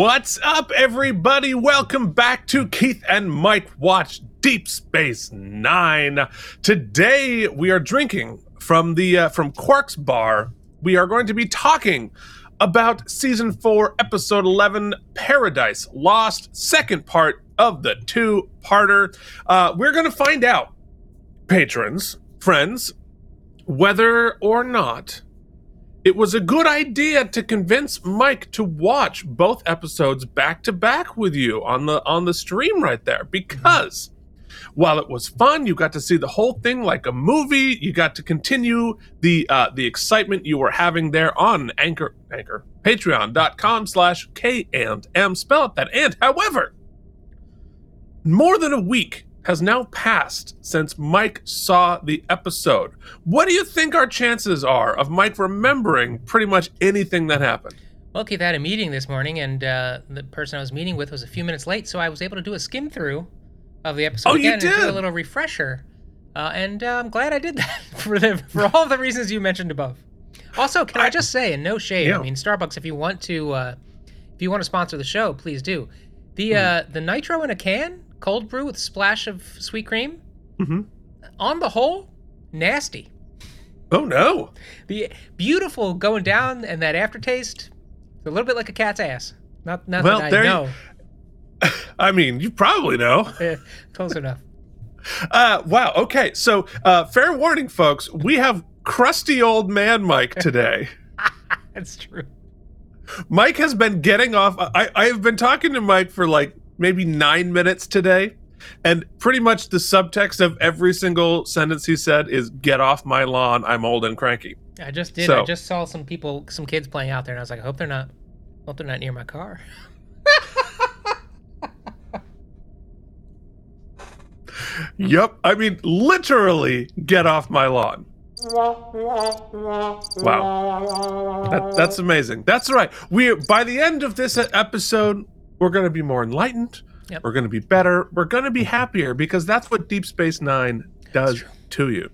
What's up, everybody? Welcome back to Keith and Mike Watch Deep Space Nine. Today we are drinking from the uh, from Quark's Bar. We are going to be talking about season four, episode eleven, Paradise Lost, second part of the two-parter. Uh, we're going to find out, patrons, friends, whether or not it was a good idea to convince Mike to watch both episodes back to back with you on the on the stream right there because while it was fun you got to see the whole thing like a movie. You got to continue the uh, the excitement you were having there on anchor anchor patreon.com slash k and m. Spell it that and. However more than a week has now passed since Mike saw the episode. What do you think our chances are of Mike remembering pretty much anything that happened? Well, Keith I had a meeting this morning, and uh, the person I was meeting with was a few minutes late, so I was able to do a skim through of the episode Oh, you again and do a little refresher. Uh, and uh, I'm glad I did that for the for all the reasons you mentioned above. Also, can I, just say, and no shade, Yeah. I mean, Starbucks, if you want to, uh, if you want to sponsor the show, please do. The uh, the nitro in a can, cold brew with a splash of sweet cream. Mhm. On the whole, nasty. Oh no. The beautiful going down and that aftertaste, a little bit like a cat's ass. Not not Well, that there I you- know. I mean, you probably know. Close enough. Uh, wow. Okay. So, uh, fair warning, folks. We have crusty old man Mike today. That's true. Mike has been getting off. I, I have been talking to Mike for like maybe nine minutes today. And pretty much the subtext of every single sentence he said is "Get off my lawn! I'm old and cranky." I just did. So- I just saw some people, some kids playing out there, and I was like, I hope they're not, hope they're not near my car. Yep. I mean, literally, get off my lawn. Wow. That, that's amazing. That's right. We by the end of this episode, we're going to be more enlightened. Yep. We're going to be better. We're going to be happier because that's what Deep Space 9 does to you.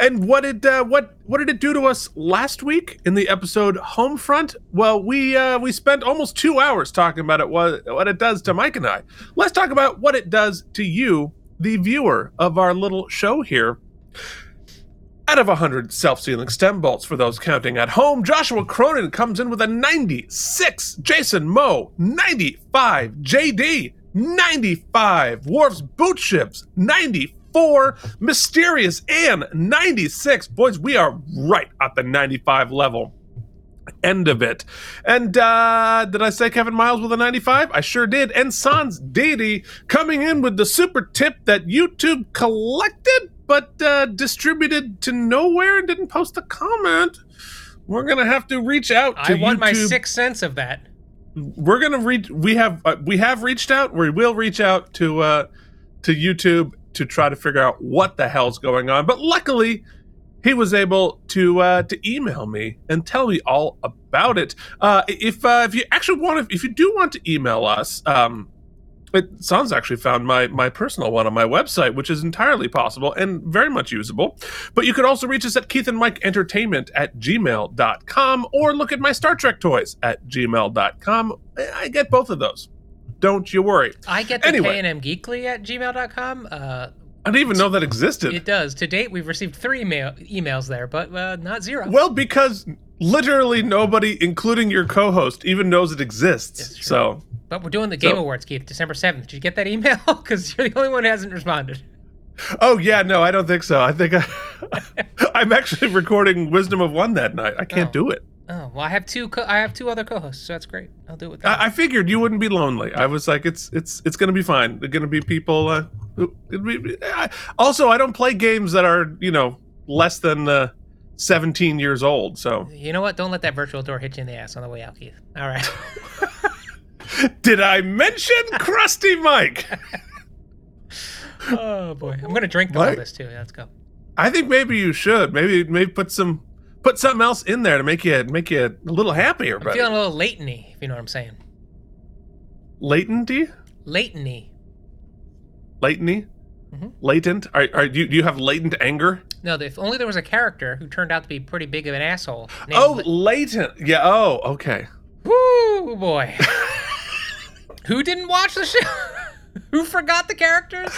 And what did uh, what what did it do to us last week in the episode Homefront? Well, we uh, we spent almost two hours talking about it what what it does to Mike and I. Let's talk about what it does to you, the viewer of our little show here. Out of 100 self sealing stem bolts for those counting at home, Joshua Cronin comes in with a 96. Jason Moe, 95. JD, 95. Worf's Boot Ships, 94. Mysterious Ann, 96. Boys, we are right at the 95 level. End of it. And uh did I say Kevin Miles with a 95? I sure did. And Sans Deity coming in with the super tip that YouTube collected but uh, distributed to nowhere and didn't post a comment. We're gonna have to reach out to I want my YouTube. sixth sense of that. We're gonna reach. We have uh, we have reached out. We will reach out to uh, to YouTube to try to figure out what the hell's going on. But luckily, he was able to uh, to email me and tell me all about it. Uh, if uh, if you actually want to, if you do want to email us, um, it sounds actually found my my personal one on my website, which is entirely possible and very much usable. But you could also reach us at Keith and Mike Entertainment at gmail.com or look at my Star Trek toys at gmail.com. I get both of those. Don't you worry. I get the Anyway. K&M Geekly at gmail.com. Uh, I didn't even know that existed. it does. To date, we've received three email- emails there, but uh, not zero. Well, because literally nobody, including your co-host, even knows it exists. So But we're doing the Game So- Awards, Keith, December 7th. Did you get that email? Because you're the only one who hasn't responded. Oh yeah, no, I don't think so. I think I, I'm actually recording Wisdom of One that night. I can't Oh. do it. Oh, well, I have two co- I have two other co-hosts, so that's great. I'll do it with them. I, I figured you wouldn't be lonely. I was like, it's it's it's gonna be fine. They're gonna be people. Uh, who- it'd be, I, also, I don't play games that are you know less than uh, 17 years old. So you know what? Don't let that virtual door hit you in the ass on the way out, Keith. All right. did I mention Krusty Mike? oh boy, I'm gonna drink all this too. Let's go. I think maybe you should. Maybe maybe put some put something else in there to make you make you a little happier. I'm Buddy. feeling a little lateny, if you know what I'm saying. Latenty, Lateny. Lateny, Mhm. latent. Are, are you do you have latent anger? No, if only there was a character who turned out to be pretty big of an asshole. Oh, La- latent. Yeah. Oh, okay. Woo boy. Who didn't watch the show? Who forgot the characters?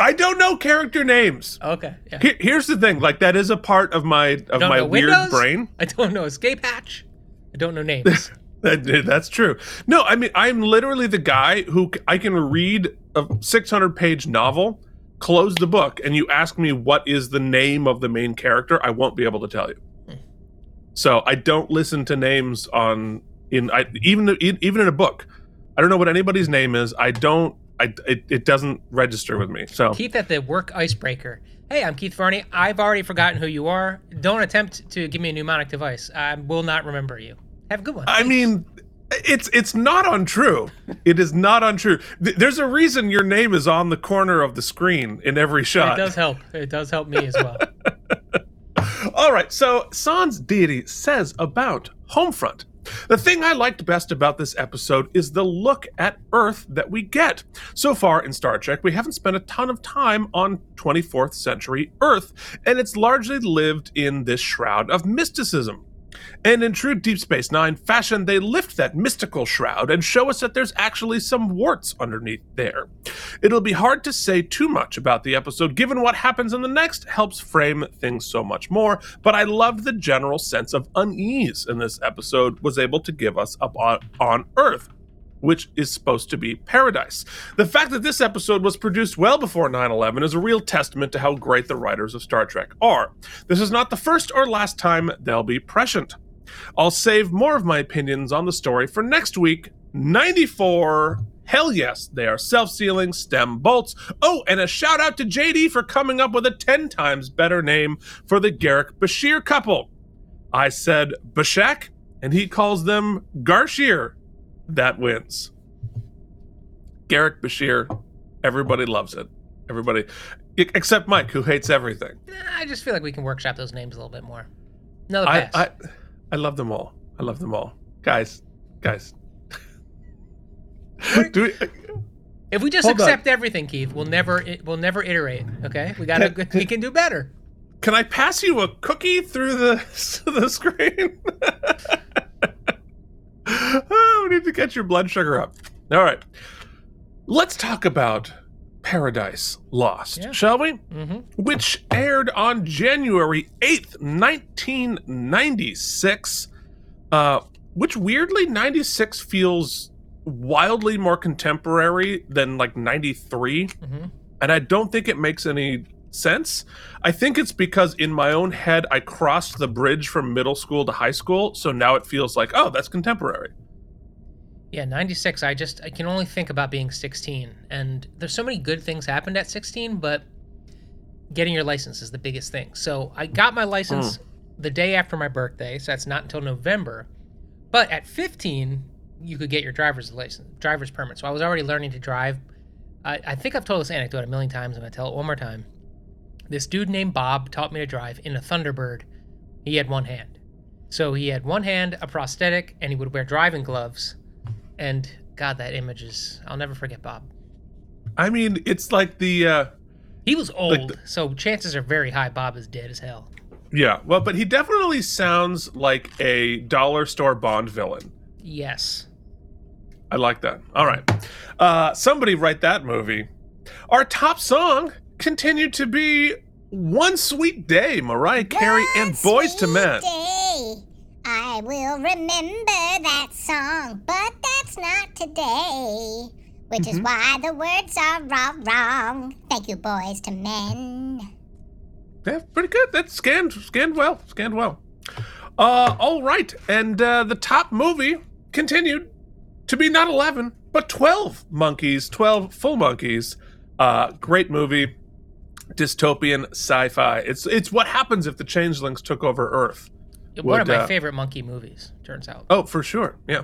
I don't know character names. Okay. Yeah. Here- here's the thing, like that is a part of my of my weird Windows? brain. I don't know escape hatch. I don't know names. That, that's true. No, I mean I'm literally the guy who I can read a 600 page novel, close the book, and you ask me what is the name of the main character, I won't be able to tell you. Hmm. So I don't listen to names on in I, even even in a book. I don't know what anybody's name is. I don't. I it, it doesn't register with me. So Keith at the work icebreaker. Hey, I'm Keith Varney. I've already forgotten who you are. Don't attempt to give me a mnemonic device. I will not remember you. Have a good one. I mean, it's it's not untrue. It is not untrue. There's a reason your name is on the corner of the screen in every shot. it does help. It does help me as well. All right, so Sans deity says about Homefront. The thing I liked best about this episode is the look at Earth that we get. So far in Star Trek, we haven't spent a ton of time on 24th century Earth, and it's largely lived in this shroud of mysticism. And in true Deep Space Nine fashion, they lift that mystical shroud and show us that there's actually some warts underneath there. It'll be hard to say too much about the episode, given what happens in the next helps frame things so much more, but I loved the general sense of unease in this episode was able to give us up on, on Earth. Which is supposed to be paradise. The fact that this episode was produced well before 9 11 is a real testament to how great the writers of Star Trek are. This is not the first or last time they'll be prescient. I'll save more of my opinions on the story for next week. 94. Hell yes, they are self sealing stem bolts. Oh, and a shout out to JD for coming up with a 10 times better name for the Garak Bashir couple. I said Bashak, and he calls them Garshir. That wins. Garak Bashir, everybody loves it. Everybody, except Mike, who hates everything. I just feel like we can workshop those names a little bit more. Another I, pass. I I love them all. I love them all. Guys, guys. Do we, if we just Hold on. accept everything, Keith, we'll never we'll never iterate. Okay, we gotta we can do better. can I pass you a cookie through the the screen? Oh, we need to get your blood sugar up. All right. Let's talk about Paradise Lost, Yeah. shall we? hmm which aired on January 8th, 1996. Uh, which weirdly, 96 feels wildly more contemporary than like 93. hmm And I don't think it makes any sense. I think it's because in my own head, I crossed the bridge from middle school to high school. So now it feels like, oh, that's contemporary. Yeah, 96. I just I can only think about being 16, and there's so many good things happened at 16, but getting your license is the biggest thing. So I got my license hmm. the day after my birthday, so that's not until November. But at 15, you could get your driver's license, driver's permit. So I was already learning to drive. I, I think I've told this anecdote a million times. I'm gonna tell it one more time. This dude named Bob taught me to drive in a Thunderbird. He had one hand. So he had one hand, a prosthetic, and he would wear driving gloves. And God, that image is. I'll never forget Bob. I mean, it's like the. Uh, He was old, the- so chances are very high Bob is dead as hell. yeah, well, but he definitely sounds like a dollar store Bond villain. Yes. I like that. All right. Uh, somebody write that movie. Our top song continued to be One Sweet Day, Mariah Carey and Boyz II Men. day, I will remember that song, but that's not today. Which is why the words are all wrong. Thank you, Boyz II Men. Yeah, pretty good. That scanned scanned well. Scanned well. Uh, all right. And uh, the top movie continued to be not 11, but 12 monkeys, 12 full monkeys. Uh, great movie. Dystopian sci-fi. It's it's what happens if the changelings took over Earth. One of my uh, favorite monkey movies, turns out. Oh, for sure. Yeah.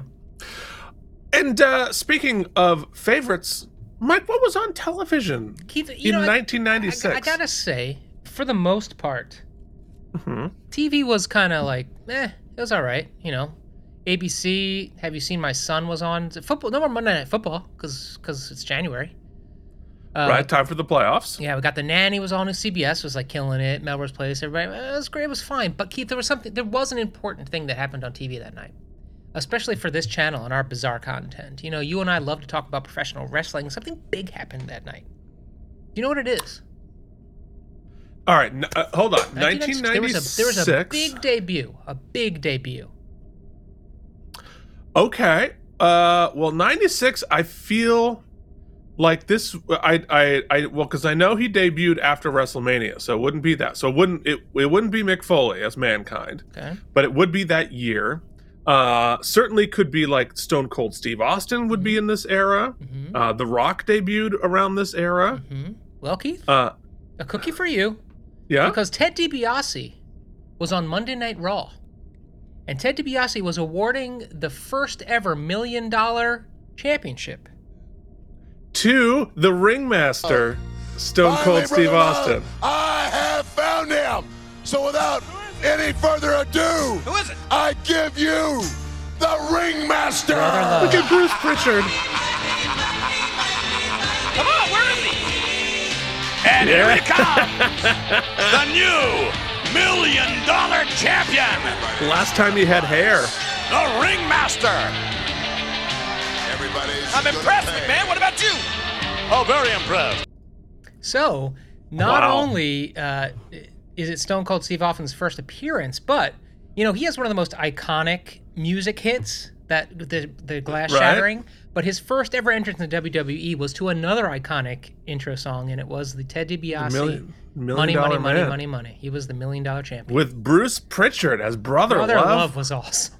And uh, speaking of favorites, Mike, what was on television Keith, in know, 1996? I, I gotta say, for the most part, Mhm. TV was kind of like, eh, it was all right. You know, ABC. Have you seen my son was on football? No more Monday Night Football because because it's January. Uh, right, time for the playoffs. Yeah, we got the nanny was on. CBS was like killing it. Melrose Place, everybody. eh, It was great. It was fine. But Keith, there was something. There was an important thing that happened on TV that night. especially for this channel and our bizarre content. You know, you and I love to talk about professional wrestling. Something big happened that night. Do you know what it is? All right, n- uh, hold on. 1996. There was, 1996. a, there was a big debut. A big debut. Okay. Uh, well, 96, I feel like this. I, I, I, well, because I know he debuted after WrestleMania, so it wouldn't be that. So it wouldn't, it, it wouldn't be Mick Foley as Mankind, Okay. but it would be that year. Uh, certainly could be like Stone Cold Steve Austin would be in this era. hmm Uh, The Rock debuted around this era. hmm Well, Keith, Uh, a cookie for you. yeah. Because Ted DiBiase was on Monday Night Raw. And Ted DiBiase was awarding the first ever million dollar championship. To the ringmaster, Stone Finally, Cold Steve Brother Love, Austin. I have found him. So without any further ado, Who is it? I give you the ringmaster. Look at Bruce Prichard. Come on, where is he? And here he comes, the new million dollar champion, Last time he had hair. the ringmaster. Everybody's I'm impressed, pay. man. What about you? Oh, very impressed. So, not Wow. only uh, is it Stone Cold Steve Austin's first appearance, but you know he has one of the most iconic music hits that the the glass Right. shattering. But his first ever entrance in WWE was to another iconic intro song, and it was the Ted DiBiase Million- million money, money, money, man. money, money. He was the million dollar champion. With Bruce Prichard as brother, Brother love. Love was awesome.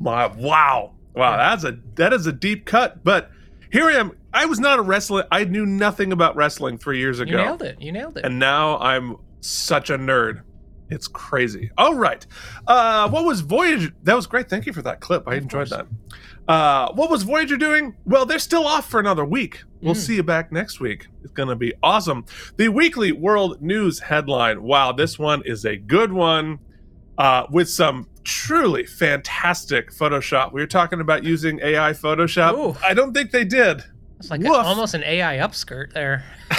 My, wow. Wow, that's a that is a deep cut. But here I am. I was not a wrestler. I knew nothing about wrestling three years ago. You nailed it. You nailed it. And now I'm such a nerd. It's crazy. All right. Uh, what was Voyager? That was great. Thank you for that clip. I enjoyed that. Uh, what was Voyager doing? Well, they're still off for another week. We'll Mm. see you back next week. It's going to be awesome. The weekly world news headline. Wow, this one is a good one uh, with some truly fantastic Photoshop. We were talking about using AI Photoshop. Ooh. I don't think they did. It's like a, almost an AI upskirt there.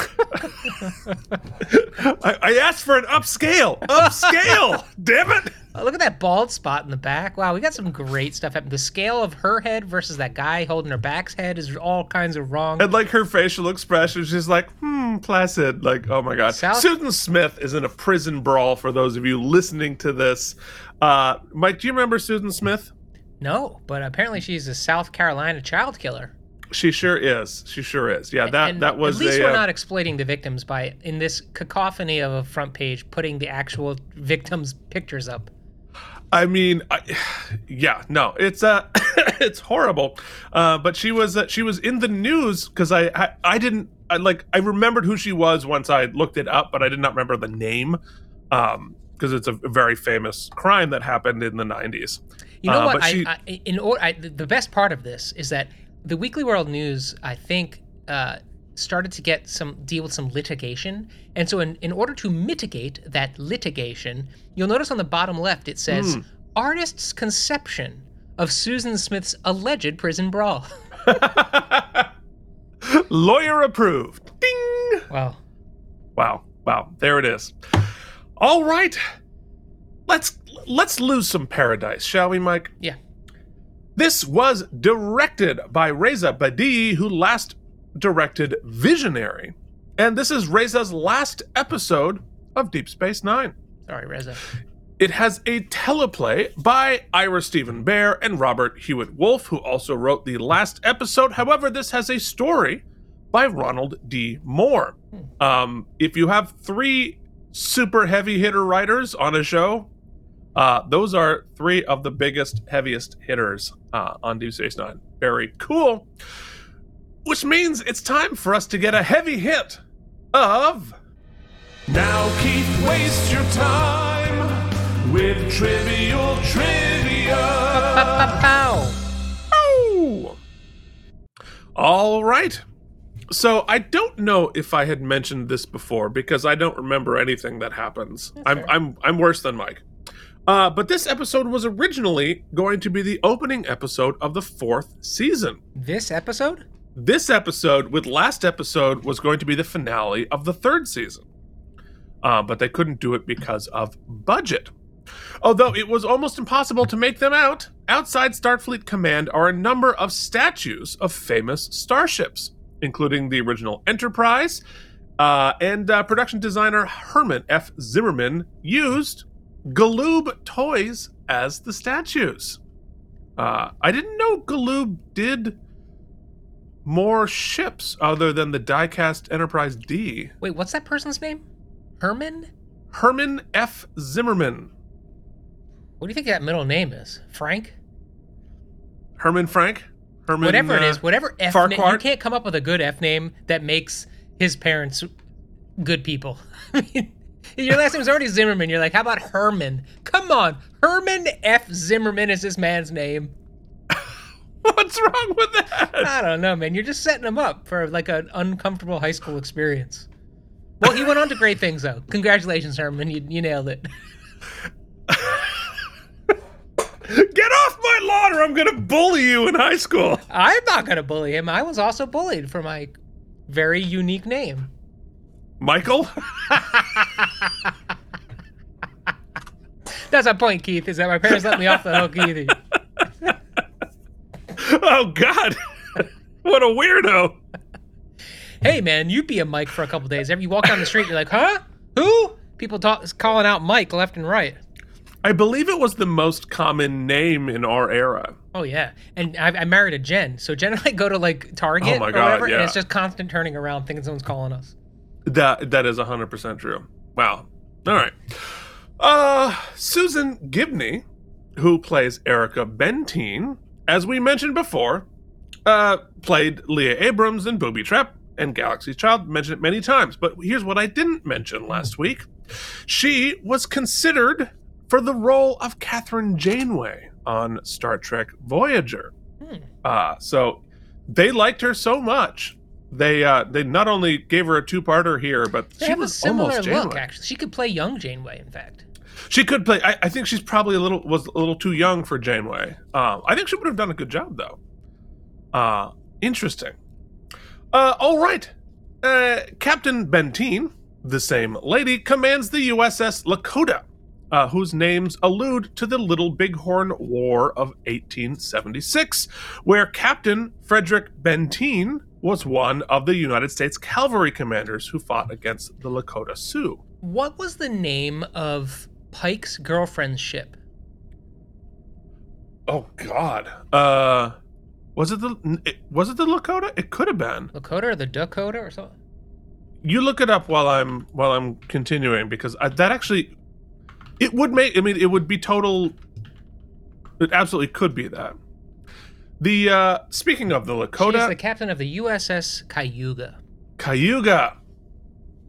I, I asked for an upscale. Upscale. Damn it. Oh, look at that bald spot in the back. Wow, we got some great stuff happening. The scale of her head versus that guy holding her back's head is all kinds of wrong. And like her facial expression, she's like, hmm, placid. Like, oh my god. South- Susan Smith is in a prison brawl for those of you listening to this. Uh, Mike, do you remember Susan Smith? No, but apparently she's a South Carolina child killer. She sure is. She sure is. Yeah, that and that was at least a. we're uh, not exploiting the victims by in this cacophony of a front page putting the actual victims' pictures up. I mean, I, yeah, no, it's uh, it's horrible. Uh, but she was uh, she was in the news because I, I I didn't I, like I remembered who she was once I looked it up, but I did not remember the name. Um, because it's a very famous crime that happened in the 90s. You know Uh, what? I, she- I, in or, the best part of this is that the Weekly World News, I think, uh, started to get some deal with some litigation, and so in, in order to mitigate that litigation, you'll notice on the bottom left it says Hmm. "Artist's conception of Susan Smith's alleged prison brawl." Lawyer approved. Ding! wow. Wow. Wow. There it is. All right. Let's let's lose some paradise, shall we, Mike? Yeah. This was directed by Reza Badiyi, who last directed Visionary. And this is Reza's last episode of Deep Space Nine. Sorry, Reza. It has a teleplay by Ira Steven Behr and Robert Hewitt Wolfe, who also wrote the last episode. However, this has a story by Ronald D. Moore. Um, if you have three super heavy hitter writers on a show, uh, those are three of the biggest, heaviest hitters uh, on Deep Space Nine. Very cool. Which means it's time for us to get a heavy hit of. Now, Keith, waste your time with trivial trivia. Pow. Ow! All right. So I don't know if I had mentioned this before because I don't remember anything that happens. I'm fair. I'm I'm worse than Mike. Uh, but this episode was originally going to be the opening episode of the fourth season. This episode? This episode, with last episode, was going to be the finale of the third season. Uh, but they couldn't do it because of budget. Although it was almost impossible to make them out, outside Starfleet Command are a number of statues of famous starships, including the original Enterprise, uh, and uh, production designer Herman F. Zimmerman used Galoob toys as the statues. Uh, I didn't know Galoob did more ships other than the diecast Enterprise D. Wait, what's that person's name? Herman? Herman F. Zimmerman. What do you think that middle name is? Frank? Herman Frank? Herman, whatever it uh, is, whatever F name. You can't come up with a good F name that makes his parents good people. I mean, your last name is already Zimmerman. You're like, how about Herman? Come on. Herman F. Zimmerman is this man's name. What's wrong with that? I don't know, man. You're just setting him up for like an uncomfortable high school experience. Well, he went on to great things, though. Congratulations, Herman. You, you nailed it. Get off my lawn or I'm going to bully you in high school. I'm not going to bully him. I was also bullied for my very unique name. Michael? That's my point, Keith, is that my parents let me off the hook either. oh, God. what a weirdo. Hey, man, you'd be a Mike for a couple days. Every you walk down the street, you're like, huh? Who? People talk, calling out Mike left and right. I believe it was the most common name in our era. Oh yeah, and I, I married a Jen, so Jen and I go to like Target Oh my or God, whatever, and yeah. it's just constant turning around, thinking someone's calling us. That that is 100% true. Wow. All right. Uh Susan Gibney, who plays Erika Benteen, as we mentioned before, uh played Leah Abrams in Booby Trap and Galaxy's Child, mentioned it many times, but here's what I didn't mention last week. She was considered for the role of Kathryn Janeway on Star Trek Voyager. Hmm. Uh, so they liked her so much. They uh, they not only gave her a two-parter here, but They she have a was similar almost look, actually. She could play young Janeway, in fact. She could play. I, I think she's probably a little was a little too young for Janeway. Um, I think she would have done a good job though. Uh, interesting. Uh, all right. Uh, Captain Benteen, the same lady, commands the USS Lakota, uh, whose names allude to the Little Bighorn War of 1876, where Captain Frederick Benteen was one of the United States cavalry commanders who fought against the Lakota Sioux. What was the name of Pike's girlfriend's ship? Oh God. Uh, was it the it, was it the Lakota? It could have been. Lakota or the Dakota or something? You look it up while I'm while I'm continuing because I, that actually it would make. I mean, it would be total. It absolutely could be that. The uh speaking of the Lakota, She's the captain of the USS Cayuga. Cayuga.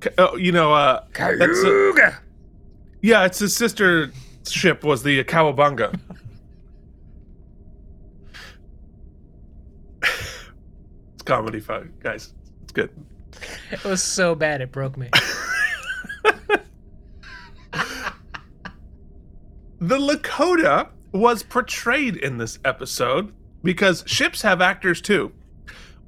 Ca- oh, you know, uh, that's a- yeah, it's his sister ship was the Cowabunga. it's comedy fun, guys. It's good. It was so bad it broke me. The Lakota was portrayed in this episode because ships have actors too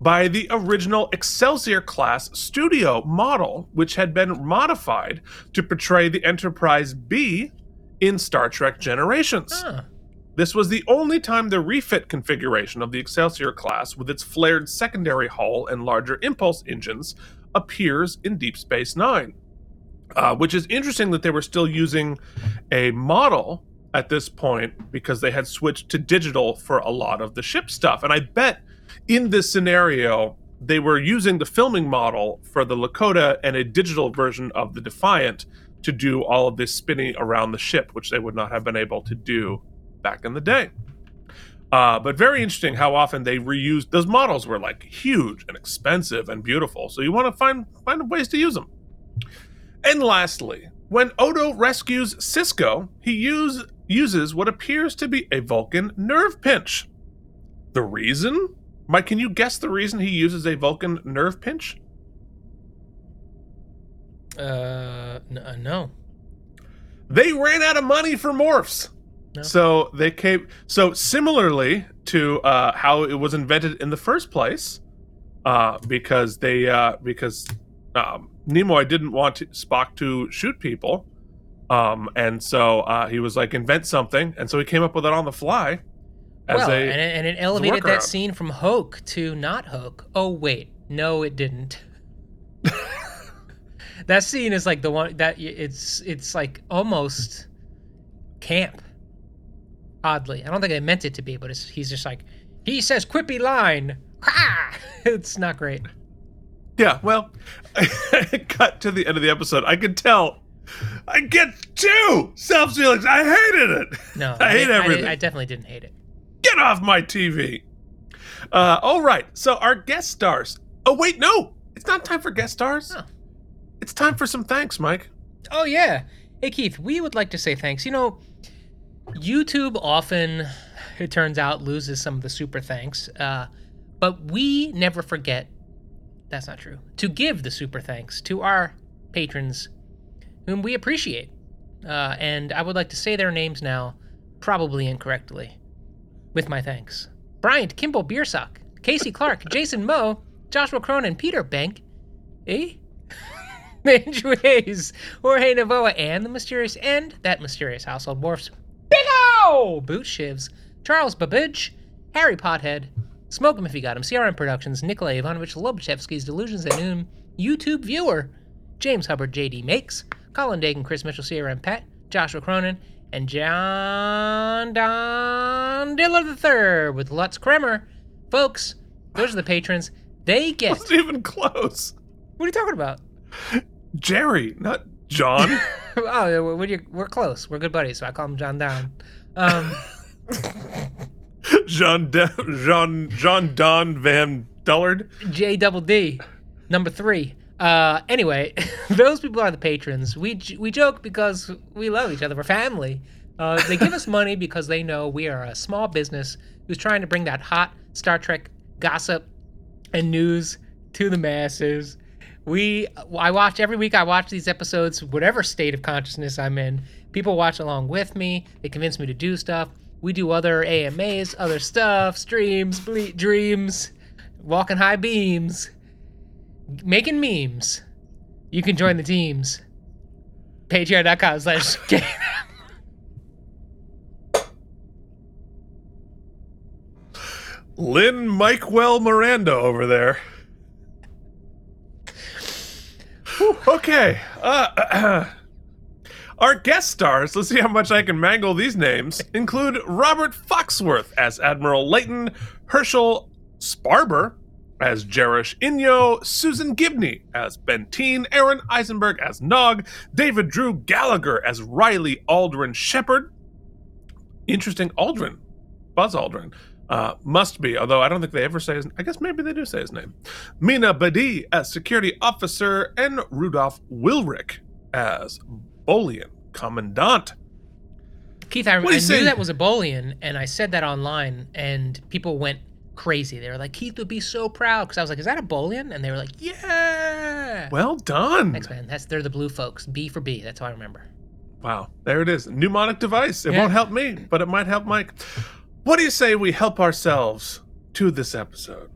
by the original Excelsior class studio model, which had been modified to portray the Enterprise B in Star Trek Generations. Huh. This was the only time the refit configuration of the Excelsior class, with its flared secondary hull and larger impulse engines, appears in Deep Space Nine. Uh, which is interesting that they were still using a model at this point because they had switched to digital for a lot of the ship stuff. And I bet in this scenario, they were using the filming model for the Lakota and a digital version of the Defiant to do all of this spinning around the ship, which they would not have been able to do back in the day. Uh, but very interesting how often they reused those models were like huge and expensive and beautiful. So you want to find find ways to use them. And lastly, when Odo rescues Sisko, he use, uses what appears to be a Vulcan nerve pinch. The reason? Mike, can you guess the reason he uses a Vulcan nerve pinch? Uh, n- uh, no. They ran out of money for morphs. No. So they came. So similarly to uh, how it was invented in the first place, uh, because they uh, because um, Nimoy didn't want to, Spock to shoot people. Um, and so uh, he was like, invent something, and so he came up with it on the fly. Well, a, and, it, and it elevated that scene from Hoke to not Hoke. Oh wait, no, it didn't. that scene is like the one that it's it's like almost camp. Oddly, I don't think I meant it to be, but it's, he's just like he says quippy line. Ha! It's not great. Yeah, well, cut to the end of the episode. I could tell. I get two self feelings. I hated it. No, I hate didn't- everything. I, definitely didn't hate it. Get off my TV. Uh, all right. So our guest stars. Oh wait, no, it's not time for guest stars. Oh. It's time for some thanks, Mike. Oh yeah. Hey Keith, we would like to say thanks. You know, YouTube often, it turns out, loses some of the super thanks, uh, but we never forget. That's not true. To give the super thanks to our patrons, whom we appreciate, uh, and I would like to say their names now, probably incorrectly, with my thanks. Bryant Kimball Beersock, Casey Clark, Jason Moe, Joshua Cronin, Peter Bank, eh? Andrew Hayes, Jorge Navoa, and the mysterious and that mysterious household morphs. Big O! Boot Shivs, Charles Babbage, Harry Pothead, Smoke 'em if you got him, CRM Productions, Nikolai Ivanovich Lobachevsky's Delusions at Noon, YouTube Viewer, James Hubbard, JD Makes, Colin Dagan, Chris Mitchell, CRM Pet, Joshua Cronin, and John Don Diller III with Lutz Kremer. Folks, those are the patrons. They get. Wasn't even close. What are you talking about? Jerry, not John. oh, we're, we're, we're close. We're good buddies, so I call him John Down. Um, Jean De- Jean Jean Don Van Dullard. J double D, number three. Uh, anyway, those people are the patrons. We we joke because we love each other. We're family. Uh, they give us money because they know we are a small business who's trying to bring that hot Star Trek gossip and news to the masses. We I watch every week. I watch these episodes, whatever state of consciousness I'm in. People watch along with me. They convince me to do stuff. We do other AMAs, other stuff, streams, ble- dreams, walking high beams, making memes. You can join the teams. Patreon.com slash. Lynn Mikewell Miranda over there. okay. Uh, our guest stars, let's see how much I can mangle these names, include Robert Foxworth as Admiral Leyton, Herschel Sparber as Jaresh-Inyo, Susan Gibney as Benteen, Aron Eisenberg as Nog, David Drew Gallagher as Riley Aldrin Shepard. Interesting, Aldrin. Buzz Aldrin. Uh, must be, although I don't think they ever say his I guess maybe they do say his name. Mina Badie as security officer and Rudolph Willrich as Bolian Commandant. Keith, I, I knew do you say? that was a Bolian, and I said that online, and people went crazy. They were like, Keith would be so proud. Because I was like, is that a Bolian? And they were like, yeah. Well done. Thanks, man. That's They're the blue folks. B for B. That's how I remember. Wow, there it is. Mnemonic device. It Yeah. won't help me, but it might help Mike. What do you say we help ourselves to this episode?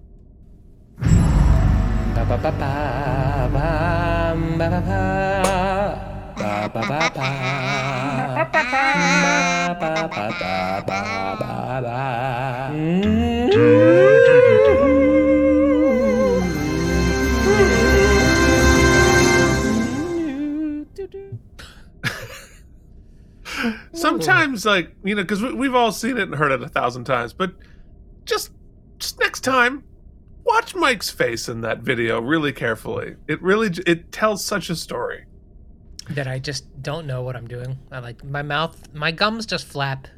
Sometimes, like you know, because we, we've all seen it and heard it a thousand times, but just just next time, watch Mike's face in that video really carefully. It really it tells such a story. That I just don't know what I'm doing. I like my mouth, my gums just flap.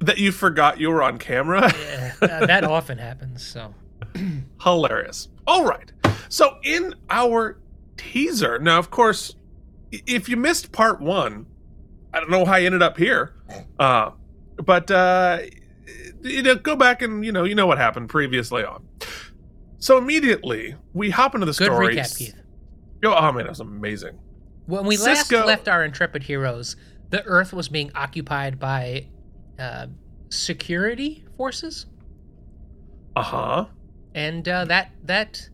That you forgot you were on camera. Yeah, uh, that often happens. So Hilarious. All right. So in our teaser, now of course, if you missed part one, I don't know how you ended up here, uh, but uh, you know, go back and you know, you know what happened previously on. So immediately we hop into the good story. recap, Keith. Oh, oh man, that was amazing. When we last left our intrepid heroes, the Earth was being occupied by uh, security forces, Uh huh. and uh, that that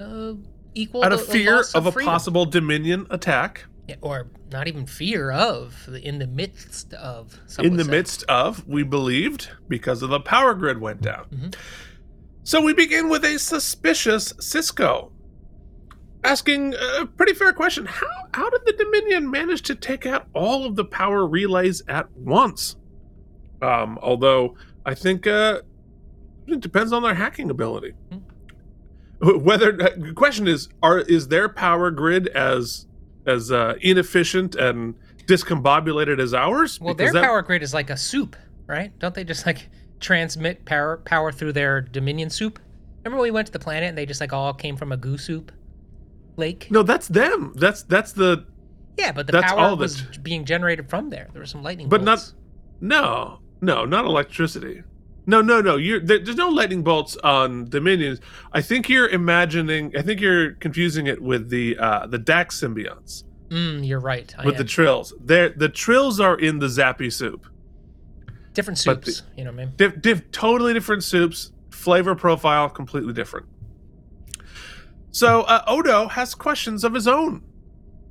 uh, equal Out of fear of a possible Dominion attack. Yeah, or not even fear of, in the midst of. in the say. midst of, we believed, because of the power grid went down. Mhm. So we begin with a suspicious Sisko asking a pretty fair question. How, how did the Dominion manage to take out all of the power relays at once? Um, although I think uh, it depends on their hacking ability. Whether the question is, are is their power grid as as uh, inefficient and discombobulated as ours? Well, Because their that- power grid is like a soup, right? Don't they just like transmit power power through their Dominion soup? Remember when we went to the planet and they just like all came from a goo soup lake? No, that's them. That's that's the Yeah, but the That's power all was that- being generated from there. There were some lightning But not- no, no, not electricity. No, no, no. You're there, there's no lightning bolts on Dominions. I think you're imagining. I think you're confusing it with the uh, the Dax symbionts Mm, you're right. I with the trills. There, the trills are in the Zappy soup. different but the- soups. you know what I mean? Diff, diff, totally different soups. Flavor profile completely different. So uh, Odo has questions of his own.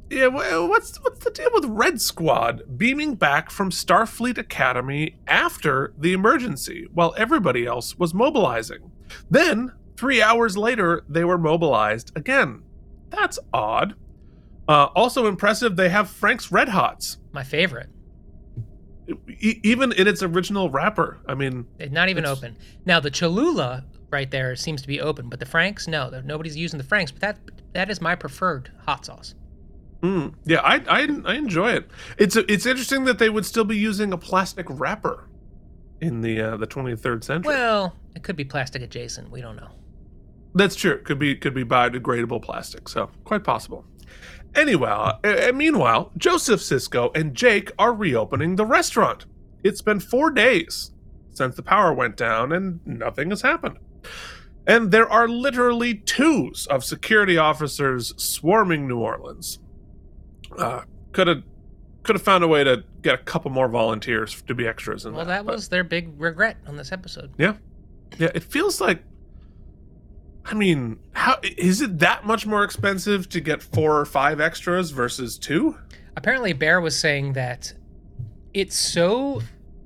Yeah, what's what's the deal with Red Squad beaming back from Starfleet Academy after the emergency while everybody else was mobilizing? Then, three hours later, they were mobilized again. That's odd. Uh, also impressive, they have Frank's Red Hots, My favorite. e- even in its original wrapper. I mean, It's not even open. Now the Cholula right there seems to be open, but the Franks, no, nobody's using the Franks. But that that is my preferred hot sauce. Mm, yeah, I, I I enjoy it. It's it's interesting that they would still be using a plastic wrapper in the uh, the 23rd century. Well, it could be plastic adjacent. We don't know. That's true. Could be could be biodegradable plastic. So quite possible. Anyway, uh, meanwhile, Joseph Sisko and Jake are reopening the restaurant. It's been four days since the power went down, and nothing has happened. And there are literally twos of security officers swarming New Orleans. Uh, could have could have found a way to get a couple more volunteers to be extras in Well, that. that was their big regret on this episode. yeah, yeah. It feels like. I mean, how is it that much more expensive to get four or five extras versus two? Apparently, Behr was saying that it's so.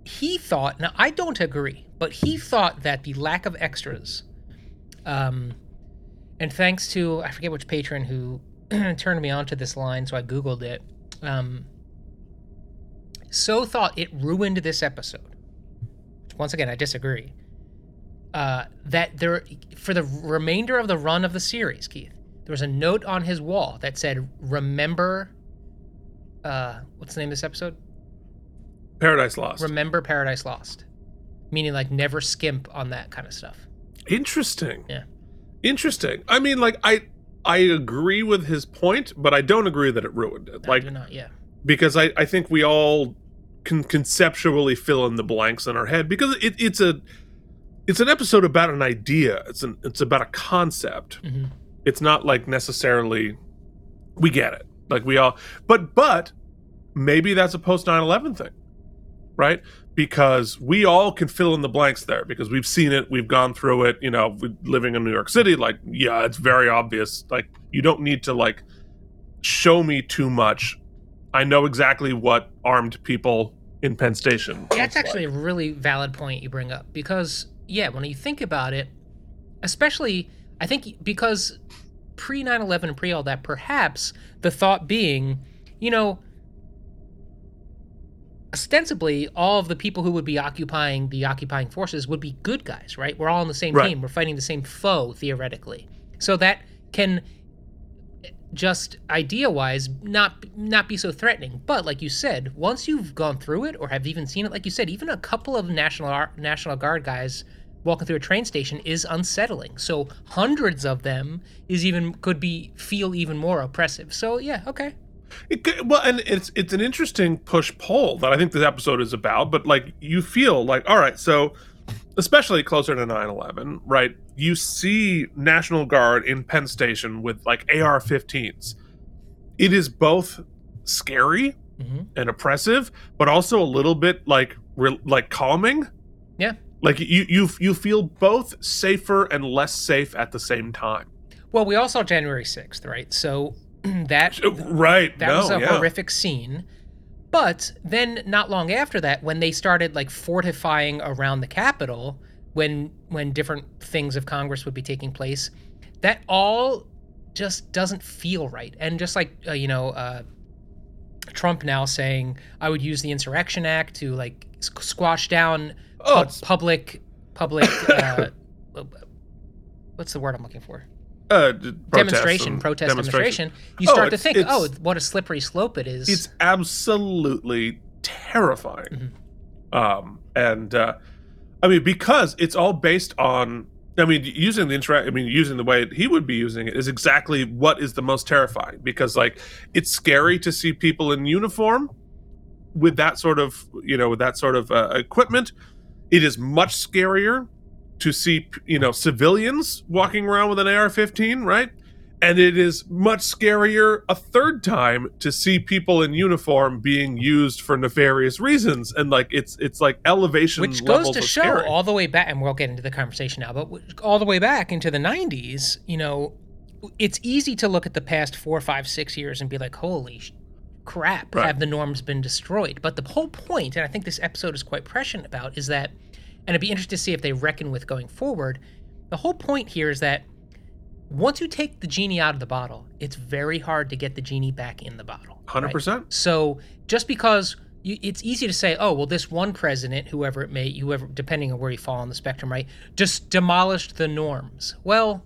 He thought. Now, I don't agree, but he thought that the lack of extras, um, and thanks to I forget which patron who turned me onto this line, so I googled it. Um, so thought it ruined this episode. Once again, I disagree. Uh, that there, for the remainder of the run of the series, Keith, there was a note on his wall that said, "Remember." Uh, what's the name of this episode? Paradise Lost. Remember Paradise Lost, meaning like never skimp on that kind of stuff. Interesting. Yeah. Interesting. I mean, like I I agree with his point, but I don't agree that it ruined it. No, like do not, yeah. because I, I think we all can conceptually fill in the blanks in our head because it, it's a it's an episode about an idea. It's an it's about a concept. Mhm. It's not like necessarily we get it. Like we all but but maybe that's a post 9/11 thing. Right? Because we all can fill in the blanks there because we've seen it, we've gone through it, you know, living in New York City like yeah, it's very obvious. Like you don't need to like show me too much. I know exactly what armed people in Penn Station. That's actually like. a really valid point you bring up because, yeah, when you think about it, especially, I think because pre 9 11 and pre all that, perhaps the thought being, you know, ostensibly all of the people who would be occupying the occupying forces would be good guys, right? We're all on the same Right. team. We're fighting the same foe, theoretically. So that can just idea wise not not be so threatening but like you said once you've gone through it or have even seen it like you said even a couple of national Ar- national guard guys walking through a train station is unsettling so hundreds of them is even could be feel even more oppressive so yeah okay It well, and it's it's an interesting push pull that I think this episode is about. But like, you feel like, all right, so especially closer to 9-11, right? You see National Guard in Penn Station with like AR-15s. It is both scary hmm and oppressive, but also a little bit like re- like calming. Yeah. Like you you you feel both safer and less safe at the same time. well we all saw january 6th right so that right. that no, was a yeah. horrific scene. But then, not long after that, when they started like fortifying around the Capitol, when when different things of Congress would be taking place, that all just doesn't feel right. And just like uh, you know, uh, Trump now saying, "I would use the Insurrection Act to like squash down Oh, it's- public public." Uh, what's the word I'm looking for? Uh, protests demonstration, and protest, demonstration. You Oh, start to think, oh, what a slippery slope it is. It's absolutely terrifying. Mm-hmm. Um, and uh, I mean, because it's all based on. I mean, using the interact. I mean, using the way he would be using it is exactly what is the most terrifying. Because like, it's scary to see people in uniform with that sort of you know with that sort of uh, equipment. It is much scarier to see you know civilians walking around with an AR-15, right? And it is much scarier a third time to see people in uniform being used for nefarious reasons, and like it's it's like elevation, which goes to show scary. all the way back, and we'll get into the conversation now, but all the way back into the 90s, you know, it's easy to look at the past four, five, six years and be like, holy sh- crap, Right. have the norms been destroyed? But the whole point, and I think this episode is quite prescient about, is that, and I'd be interested to see if they reckon with going forward, the whole point here is that once you take the genie out of the bottle, it's very hard to get the genie back in the bottle. Hundred right? percent. So just because you, it's easy to say, oh well, this one president, whoever it may, whoever, depending on where you fall on the spectrum, right, just demolished the norms. Well,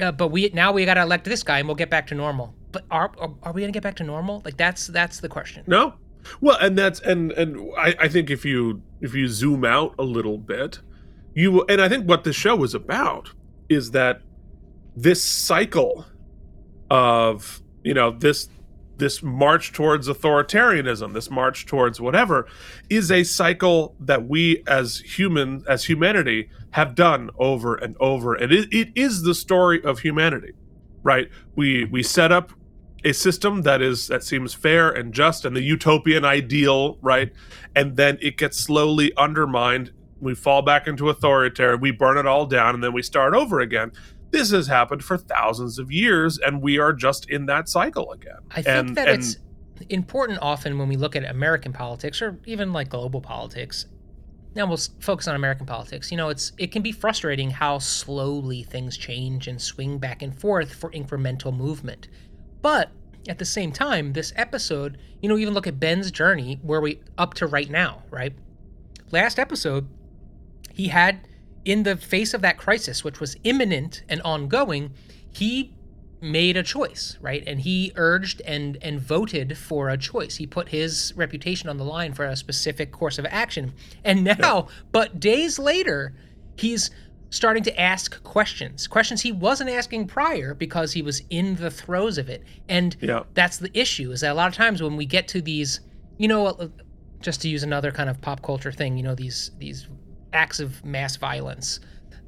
uh, but we now we got to elect this guy, and we'll get back to normal. But are are, are we gonna get back to normal? Like that's that's the question. No, well, and that's and and I, I think if you if you zoom out a little bit, you and I think what the show is about is that this cycle of you know this this march towards authoritarianism this march towards whatever is a cycle that we as human as humanity have done over and over. And it, it is the story of humanity right? We we set up a system that is that seems fair and just and the utopian ideal right and then it gets slowly undermined we fall back into authoritarian we burn it all down and then we start over again this has happened for thousands of years and we are just in that cycle again I think and, that and it's important often when we look at American politics or even like global politics. Now we'll focus on American politics. You know, it's it can be frustrating how slowly things change and swing back and forth for incremental movement. But at the same time, this episode, you know, even look at Ben's journey where we up to right now, right? Last episode, he had in the face of that crisis which was imminent and ongoing he made a choice right? And he urged and and voted for a choice. He put his reputation on the line for a specific course of action. And now but days later he's starting to ask questions questions he wasn't asking prior because he was in the throes of it and Yeah. that's the issue is that a lot of times when we get to these you know uh, just to use another kind of pop culture thing you know these these acts of mass violence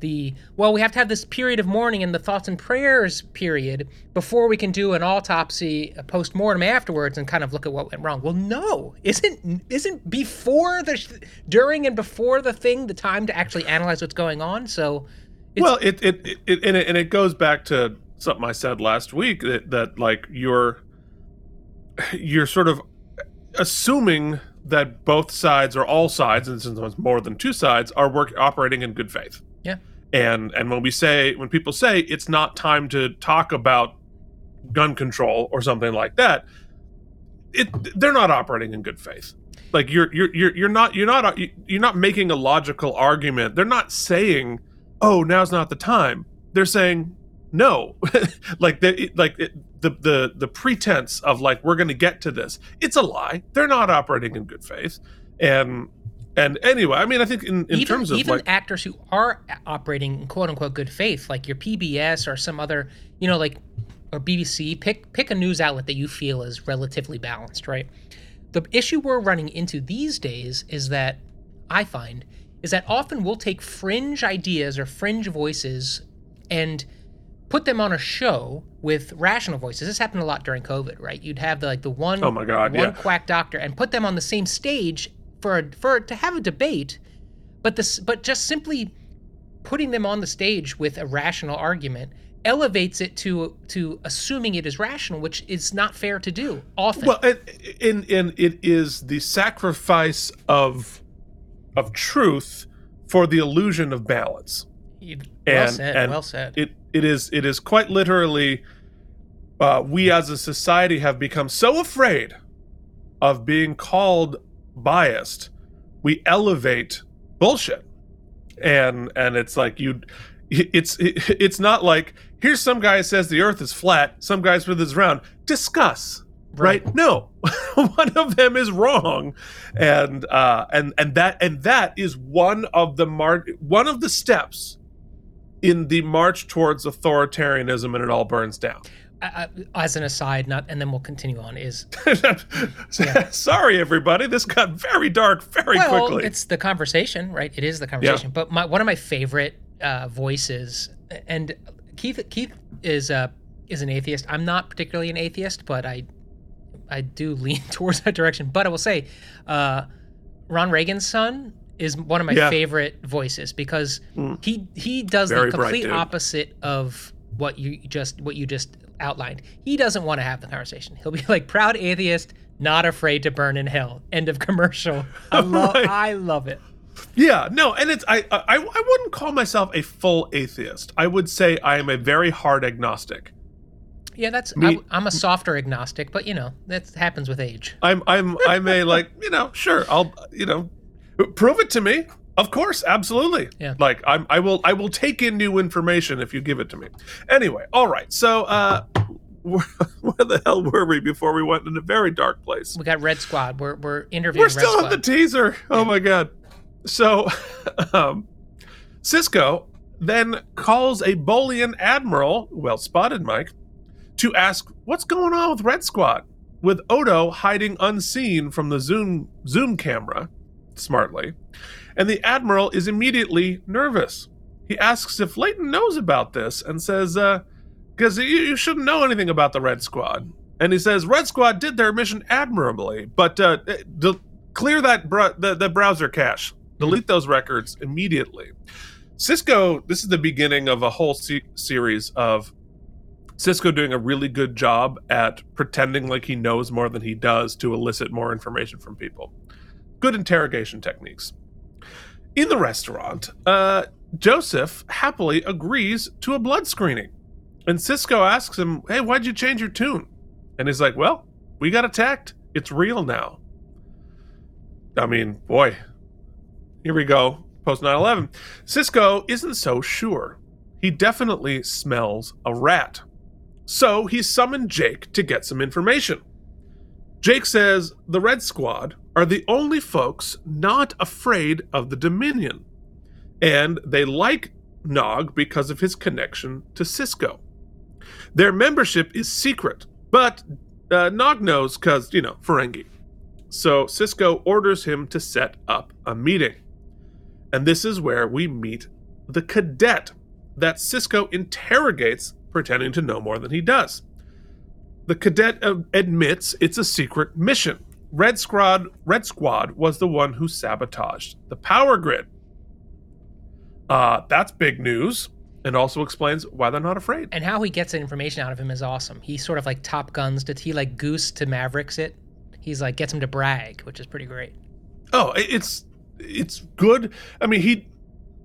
the well we have to have this period of mourning and the thoughts and prayers period before we can do an autopsy a post-mortem afterwards and kind of look at what went wrong. Well no. Isn't isn't before the sh- during and before the thing the time to actually analyze what's going on? So it's, well it it, it, it and it and it goes back to something i said last week that, that like you're you're sort of assuming that both sides or all sides and sometimes more than two sides are work operating in good faith. Yeah and and when we say when people say it's not time to talk about gun control or something like that it they're not operating in good faith. Like you're you're you're, you're not you're not you're not making a logical argument. They're not saying oh now's not the time. They're saying no. Like they like it, the the the pretense of like we're going to get to this it's a lie. They're not operating in good faith. And and anyway i mean i think in, in even, terms of even like actors who are operating in quote unquote good faith, like your PBS or some other, you know, like or BBC, pick pick a news outlet that you feel is relatively balanced, right? The issue we're running into these days is that I find is that often we'll take fringe ideas or fringe voices and put them on a show with rational voices. This happened a lot during COVID, right? You'd have the, like the one Oh my God, one yeah. quack doctor and put them on the same stage for a, for to have a debate, but this but just simply putting them on the stage with a rational argument elevates it to to assuming it is rational, which is not fair to do often. Well, and, and and it is the sacrifice of of truth for the illusion of balance. Well and- said. and well said. It it is it is quite literally. Uh, we as a society have become so afraid of being called biased, we elevate bullshit, and and it's like you, it's it's not like here's some guy says the Earth is flat, some guys says it's round. Discuss, right? Right. No, one of them is wrong, and uh, and and that and that is one of the mar- one of the steps in the march towards authoritarianism, and it all burns down. I, as an aside, not and then we'll continue on. Is Sorry, everybody. This got very dark very well, quickly. it's the conversation, right? It is the conversation. But my, one of my favorite uh, voices, and Keith Keith is uh, is an atheist. I'm not particularly an atheist, but I I do lean towards that direction. But I will say, uh, Ron Reagan's son is one of my Yeah. favorite voices because Mm. he he does Very the complete opposite of what you just what you just outlined. He doesn't want to have the conversation. He'll be like proud atheist, not afraid to burn in hell. End of commercial. I love Right. I love it. Yeah, no, and it's I, I I wouldn't call myself a full atheist. I would say I am a very hard agnostic. Yeah, that's Me- I, am a softer agnostic, but you know that happens with age. I'm I'm I'm a like you know sure I'll you know prove it to me. Of course, absolutely. Yeah. Like I'm I will I will take in new information if you give it to me. Anyway, all right. So uh, where, where the hell were we before we went in a very dark place? We got Red Squad. We're we're interviewing We're Red still Squad. on the teaser. Oh my god. So, um, Sisko then calls a Bolian admiral, well spotted, Mike, to ask what's going on with Red Squad, with Odo hiding unseen from the zoom zoom camera, smartly, and the admiral is immediately nervous. He asks if Leyton knows about this and says, uh, because you, you shouldn't know anything about the Red Squad. And he says, Red Squad did their mission admirably, but uh, de- clear that br- the, the browser cache. Delete those records immediately. Sisko, this is the beginning of a whole se- series of Sisko doing a really good job at pretending like he knows more than he does to elicit more information from people. Good interrogation techniques. In the restaurant, uh, Joseph happily agrees to a blood screening. And Sisko asks him, Hey, why'd you change your tune? And he's like, Well, we got attacked. It's real now. I mean, boy, here we go. Post 9 11. Sisko isn't so sure. He definitely smells a rat. So he summoned Jake to get some information. Jake says the Red Squad are the only folks not afraid of the Dominion. And they like Nog because of his connection to Sisko. Their membership is secret, but uh, Nog knows because, you know, Ferengi. So Sisko orders him to set up a meeting. And this is where we meet the cadet that Sisko interrogates, pretending to know more than he does. The cadet uh, admits it's a secret mission. Red Squad, Red Squad was the one who sabotaged the power grid. Uh, that's big news, and also explains why they're not afraid. and how he gets the information out of him is awesome. He sort of like Top Guns. Did he like Goose to Mavericks it? He's like gets him to brag, which is pretty great. Oh, it's it's good. I mean, he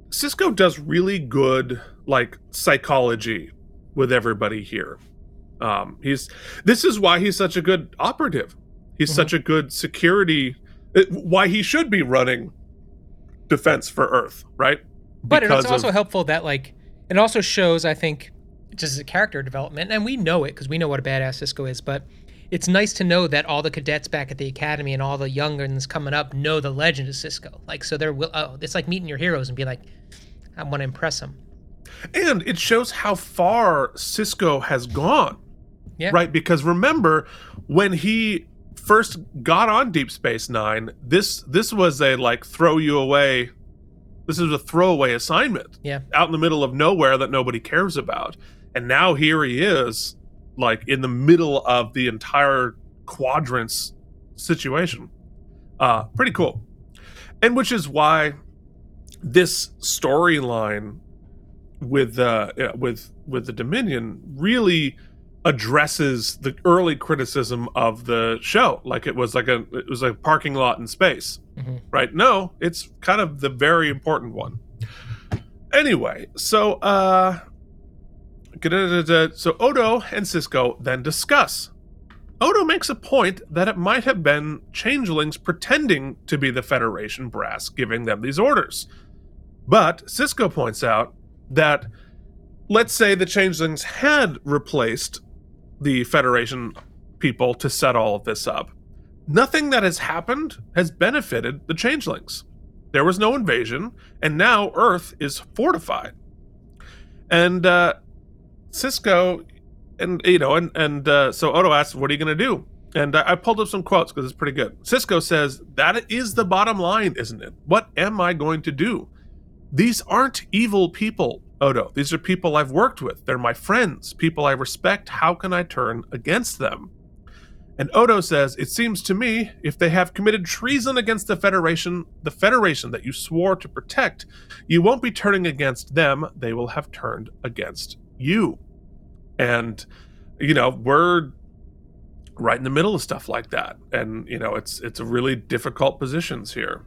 Sisko does really good like psychology with everybody here. Um, he's this is why he's such a good operative. He's Mhm. such a good security. it- why he should be running defense for Earth, right? But Because it's also of- helpful that like it also shows, I think, just as a character development, and we know it because we know what a badass Sisko is. But it's nice to know that all the cadets back at the academy and all the young ones coming up know the legend of Sisko. Like so, they're will. Oh, it's like meeting your heroes and be like, I want to impress them. And it shows how far Sisko has gone. Yeah. Right? Because remember, when he first got on Deep Space Nine, this this was a like throw you away. This is a throwaway assignment. Yeah. Out in the middle of nowhere that nobody cares about. And now here he is, like in the middle of the entire quadrants situation. Uh pretty cool. And which is why this storyline with uh, with with the Dominion really addresses the early criticism of the show. Like it was like a it was a parking lot in space. Mhm. right? No it's kind of the very important one. Anyway so uh so odo and Sisko then discuss. Odo makes a point that it might have been changelings pretending to be the federation brass giving them these orders. But Sisko points out that let's say the changelings had replaced the Federation people to set all of this up. Nothing that has happened has benefited the changelings. There was no invasion, and now Earth is fortified. And uh, Sisko, and you know, and and uh, so Odo asks, "What are you going to do?" And I I pulled up some quotes because it's pretty good. Sisko says, "That is the bottom line, isn't it? What am I going to do? These aren't evil people, Odo. These are people I've worked with. They're my friends, people I respect. How can I turn against them? And Odo says, It seems to me, if they have committed treason against the Federation, the Federation that you swore to protect, you won't be turning against them. They will have turned against you. And, you know, we're right in the middle of stuff like that. And, you know, it's it's a really difficult positions here.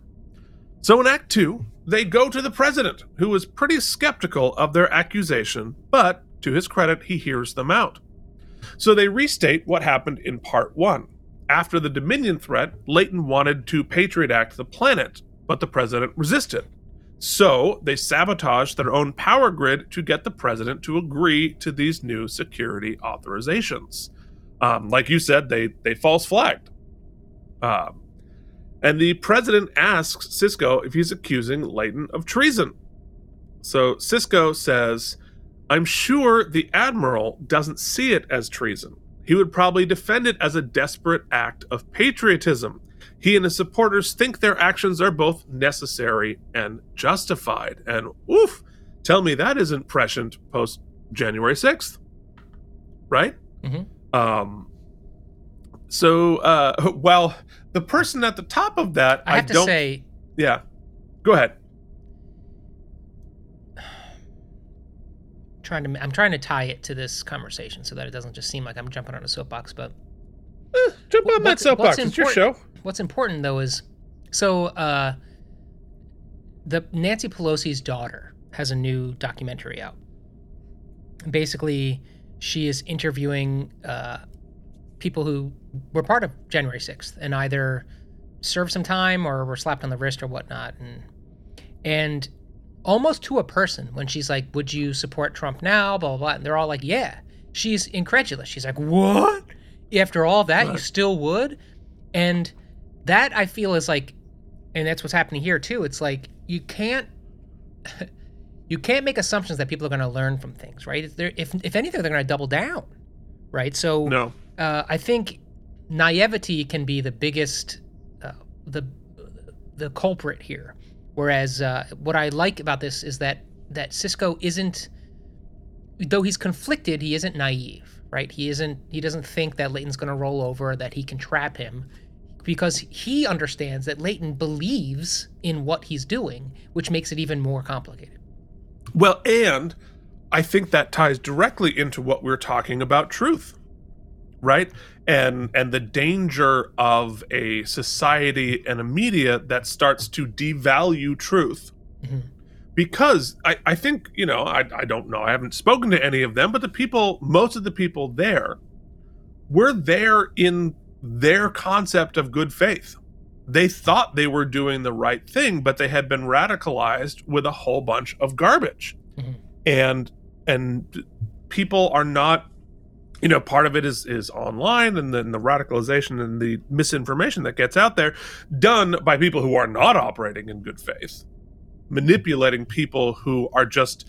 So in Act 2, they go to the president, who is pretty skeptical of their accusation, but to his credit, he hears them out. So they restate what happened in Part 1. After the Dominion threat, Leyton wanted to Patriot Act the planet, but the president resisted. So they sabotaged their own power grid to get the president to agree to these new security authorizations. Um, like you said, they, they false flagged. Um, and the president asks Sisko if he's accusing Leyton of treason. So Sisko says, I'm sure the admiral doesn't see it as treason. He would probably defend it as a desperate act of patriotism. He and his supporters think their actions are both necessary and justified. And oof, tell me that isn't prescient post January 6th. Right? Mhm. Um, so, uh, well, the person at the top of that, I have to don't. say, yeah, go ahead. trying to I'm trying to tie it to this conversation so that it doesn't just seem like I'm jumping on a soapbox. But Eh, jump on that soapbox. It's your show. what's important though is so uh, the Nancy Pelosi's daughter has a new documentary out. Basically, she is interviewing uh, people who were part of January 6th and either served some time or were slapped on the wrist or whatnot. And and almost to a person when she's like, "Would you support Trump now?" Blah blah blah. And they're all like, "Yeah." She's incredulous. She's like, "What?" After all that, you still would? And that I feel is like, and that's what's happening here too. It's like you can't. You can't make assumptions that people are going to learn from things, right? If, they're, if, if anything, they're going to double down, right? So No. Uh, I think naivety can be the biggest, uh, the the culprit here. Whereas uh, what I like about this is that that Sisko isn't, though he's conflicted, he isn't naive, right? He isn't. He doesn't think that Leyton's going to roll over, that he can trap him, because he understands that Leyton believes in what he's doing, which makes it even more complicated. Well, and I think that ties directly into what we're talking about truth. Right? And and the danger of a society and a media that starts to devalue truth. Mhm. Because I, I think, you know, I, I don't know, I haven't spoken to any of them, but the people, most of the people there, were there in their concept of good faith. They thought they were doing the right thing, but they had been radicalized with a whole bunch of garbage. Mhm. And and people are not you know part of it is is online and then the radicalization and the misinformation that gets out there done by people who are not operating in good faith manipulating people who are just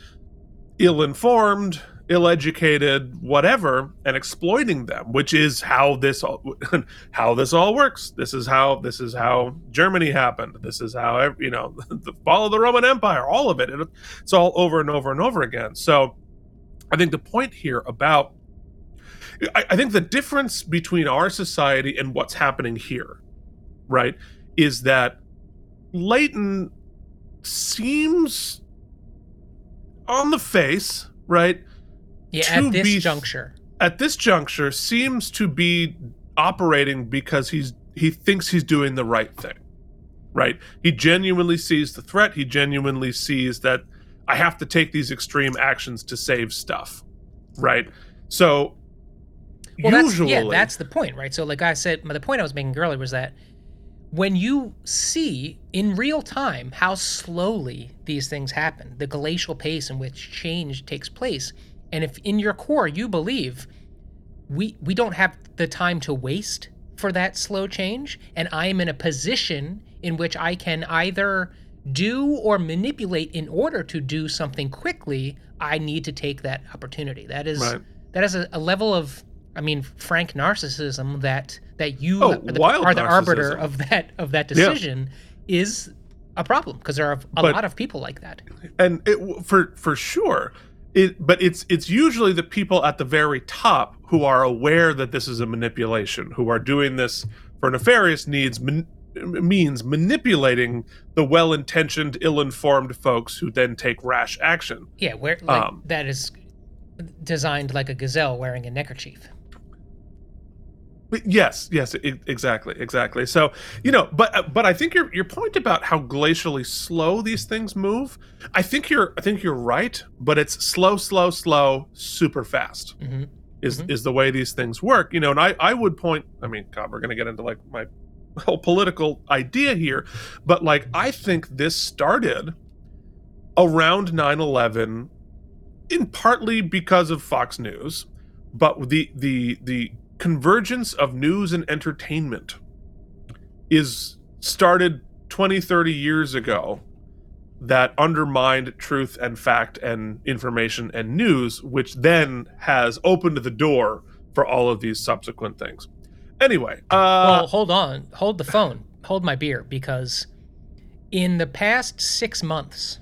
ill-informed ill-educated whatever and exploiting them which is how this all how this all works. This is how this is how germany happened. This is how you know the fall of the roman empire all of it. It- it's all over and over and over again. So i think the point here about I, I think the difference between our society and what's happening here right is that Leyton seems on the face, right? Yeah, To at this be- juncture. At this juncture, seems to be operating because he's he thinks he's doing the right thing, right? He genuinely sees the threat. He genuinely sees that I have to take these extreme actions to save stuff, right? So Well, usually, that's, yeah, that's the point, right? So, like I said, the point I was making earlier was that when you see in real time how slowly these things happen, the glacial pace in which change takes place, and if in your core you believe we we don't have the time to waste for that slow change, and I am in a position in which I can either do or manipulate in order to do something quickly, I need to take that opportunity. That is Right. that is a, a level of I mean frank narcissism that that you Oh, are the, are the arbiter of that of that Yeah. decision is a problem because there are a But- lot of people like that. and it, for for sure it but it's it's usually the people at the very top who are aware that this is a manipulation who are doing this for nefarious needs man, means manipulating the well-intentioned ill-informed folks who then take rash action Yeah, where like Um, that is designed like a gazelle wearing a neckerchief. Yes, yes, exactly, exactly. So you know, but but I think your your point about how glacially slow these things move, I think you're I think you're right, but it's slow, slow, slow, super fast. Mhm. Is Mhm. is the way these things work, you know? And I I would point. I mean, God, we're gonna get into like my whole political idea here, but like I think this started around 9/11, in partly because of Fox News, but the the the convergence of news and entertainment is started 20 30 years ago that undermined truth and fact and information and news which then has opened the door for all of these subsequent things. Anyway uh well, hold on, hold the phone, hold my beer, because in the past six months,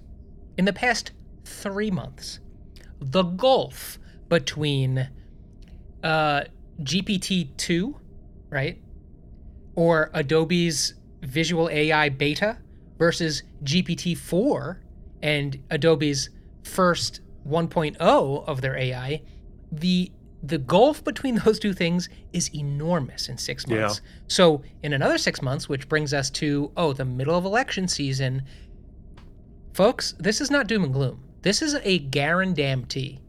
in the past three months, the gulf between uh, GPT two, right, or Adobe's Visual AI beta versus GPT four and Adobe's first 1.0 of their AI, the the gulf between those two things is enormous in six Yeah. months. So in another six months, which brings us to oh the middle of election season, folks, this is not doom and gloom. This is a guarantee.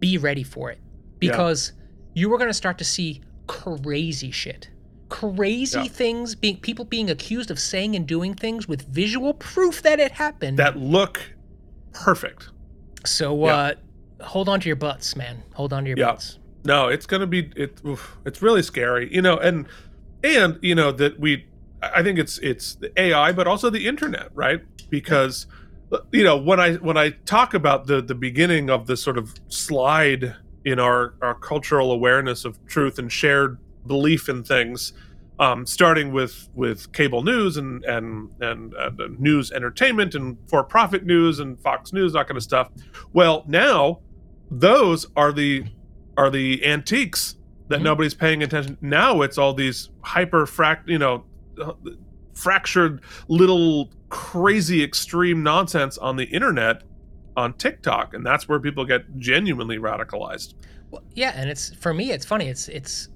Be ready for it Yeah. because you were going to start to see crazy shit. Crazy Yeah. things being people being accused of saying and doing things with visual proof that it happened. that look perfect so Yeah. uh hold on to your butts, man. Hold on to your Yeah. butts. no it's gonna be it oof, it's really scary you know and and you know that we i think it's it's the ai but also the internet right because you know when i when i talk about the the beginning of this sort of slide in our our cultural awareness of truth and shared belief in things um, starting with with cable news and and and uh, news entertainment and for profit news and Fox News that kind of stuff. Well, now those are the are the antiques that Mhm. nobody's paying attention. Now it's all these hyper fract, you know, uh, fractured little crazy extreme nonsense on the internet on TikTok, and that's where people get genuinely radicalized. Well, yeah, and it's for me. It's funny. It's it's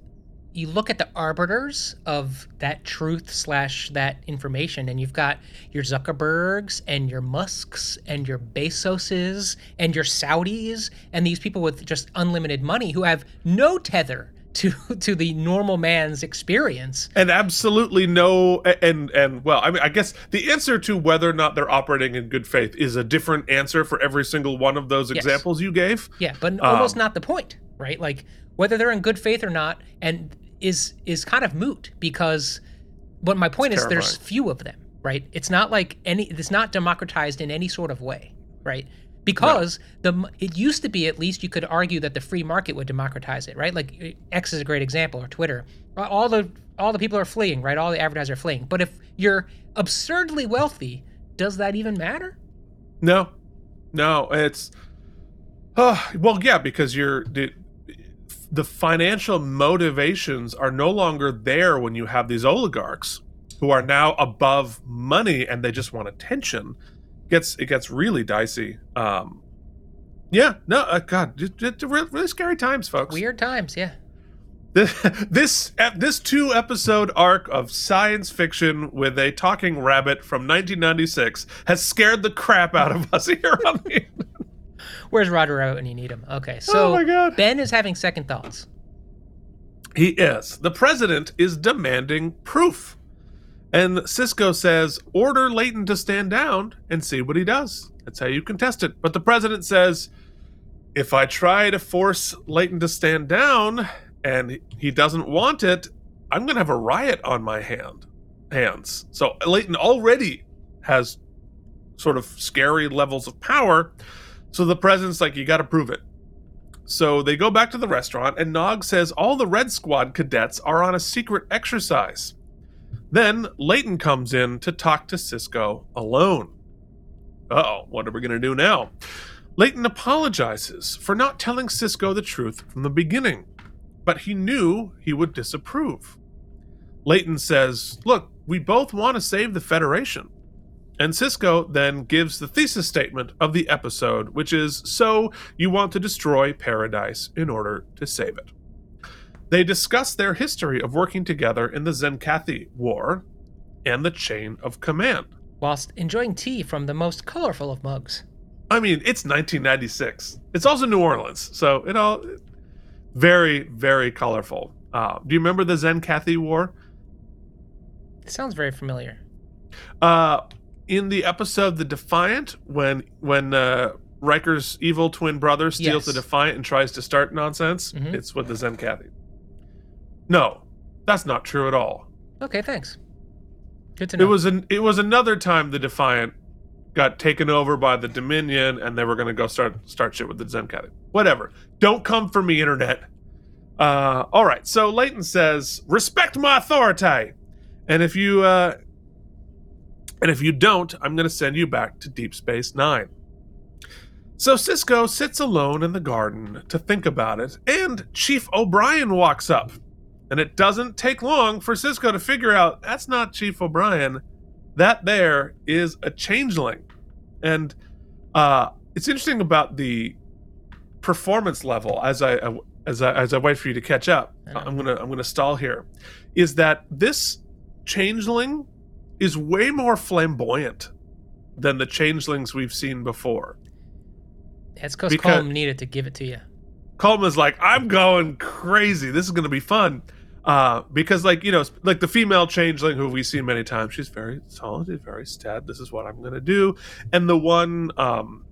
you look at the arbiters of that truth slash that information, and you've got your Zuckerbergs and your Musks and your Bezoses and your Saudis and these people with just unlimited money who have no tether to to the normal man's experience. and absolutely no and and well i mean i guess the answer to whether or not they're operating in good faith is a different answer for every single one of those Yes. examples you gave Yeah, but almost Um, not the point, right? Like whether they're in good faith or not, and is is kind of moot because. But my point is, there's few of them, right? It's not like any. It's not democratized in any sort of way, right? Because the it used to be at least you could argue that the free market would democratize it, right? Like uh, X is a great example, or Twitter. All the all the people are fleeing, right? All the advertisers are fleeing. But if you're absurdly wealthy, does that even matter? no no it's uh, well yeah because you're the, the financial motivations are no longer there when you have these oligarchs who are now above money and they just want attention gets it gets really dicey um Yeah, no, uh, God, just, just really, really scary times, folks. Weird times, yeah. This this this two episode arc of science fiction with a talking rabbit from 1996 has scared the crap out of us here on the. Where's Roger Rabbit when you need him? Okay, so Oh my God. Ben is having second thoughts. He is. The president is demanding proof. And Sisko says, order Leyton to stand down and see what he does. That's how you contest it. But the president says, if I try to force Leyton to stand down and he doesn't want it, I'm going to have a riot on my hand hands. So Leyton already has sort of scary levels of power. So the president's like, you got to prove it. So they go back to the restaurant, and Nog says all the Red Squad cadets are on a secret exercise. Then Leyton comes in to talk to Sisko alone. Oh, what are we going to do now? Leyton apologizes for not telling Sisko the truth from the beginning, but he knew he would disapprove. Leyton says, Look, we both want to save the Federation. And Sisko then gives the thesis statement of the episode, which is So you want to destroy paradise in order to save it. They discuss their history of working together in the Tzenkethi War and the Chain of Command. Whilst enjoying tea from the most colorful of mugs. I mean, it's 1996. It's also New Orleans, so it all very, very colorful. Uh, do you remember the Tzenkethi War? It sounds very familiar. Uh, in the episode "The Defiant," when when uh, Riker's evil twin brother steals Yes. the Defiant and tries to start nonsense, Mhm. it's with the Tzenkethi. No, that's not true at all. Okay, thanks. Good to know. It was an it was another time the Defiant got taken over by the Dominion, and they were going to go start start shit with the Tzenkethi. Whatever. Don't come for me, internet. Uh, all right. So Leyton says, "Respect my authority," and if you uh, and if you don't, I'm going to send you back to Deep Space Nine. So Sisko sits alone in the garden to think about it, and Chief O'Brien walks up. And it doesn't take long for Sisko to figure out that's not Chief O'Brien. That there is a changeling. And uh, it's interesting about the performance level as I as I as I wait for you to catch up. I'm gonna I'm gonna stall here. Is that this changeling is way more flamboyant than the changelings we've seen before. It's because Colm needed to give it to you. Coleman's like, I'm going crazy. This is going to be fun. Uh, because like you know, like the female changeling who we've seen many times, she's very solid, very stead. This is what I'm going to do. And the one um,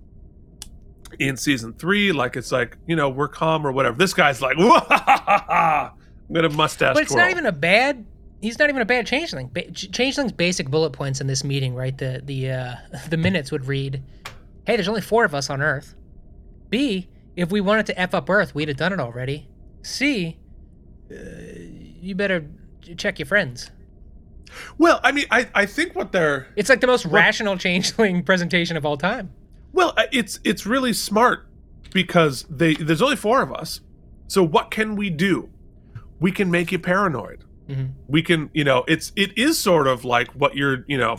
in season three, like it's like you know we're calm or whatever. This guy's like, I'm going to mustache. But it's twirl. not even a bad. He's not even a bad changeling. Ba- changeling's basic bullet points in this meeting, right? The the uh, the minutes would read, "Hey, there's only four of us on Earth." B, if we wanted to f up Earth, we'd have done it already. C, uh, you better check your friends. Well, I mean, I I think what they're It's like the most rational changeling presentation of all time. Well, it's it's really smart because they there's only four of us. So what can we do? We can make you paranoid. Mhm. We can, you know, it's it is sort of like what you're, you know,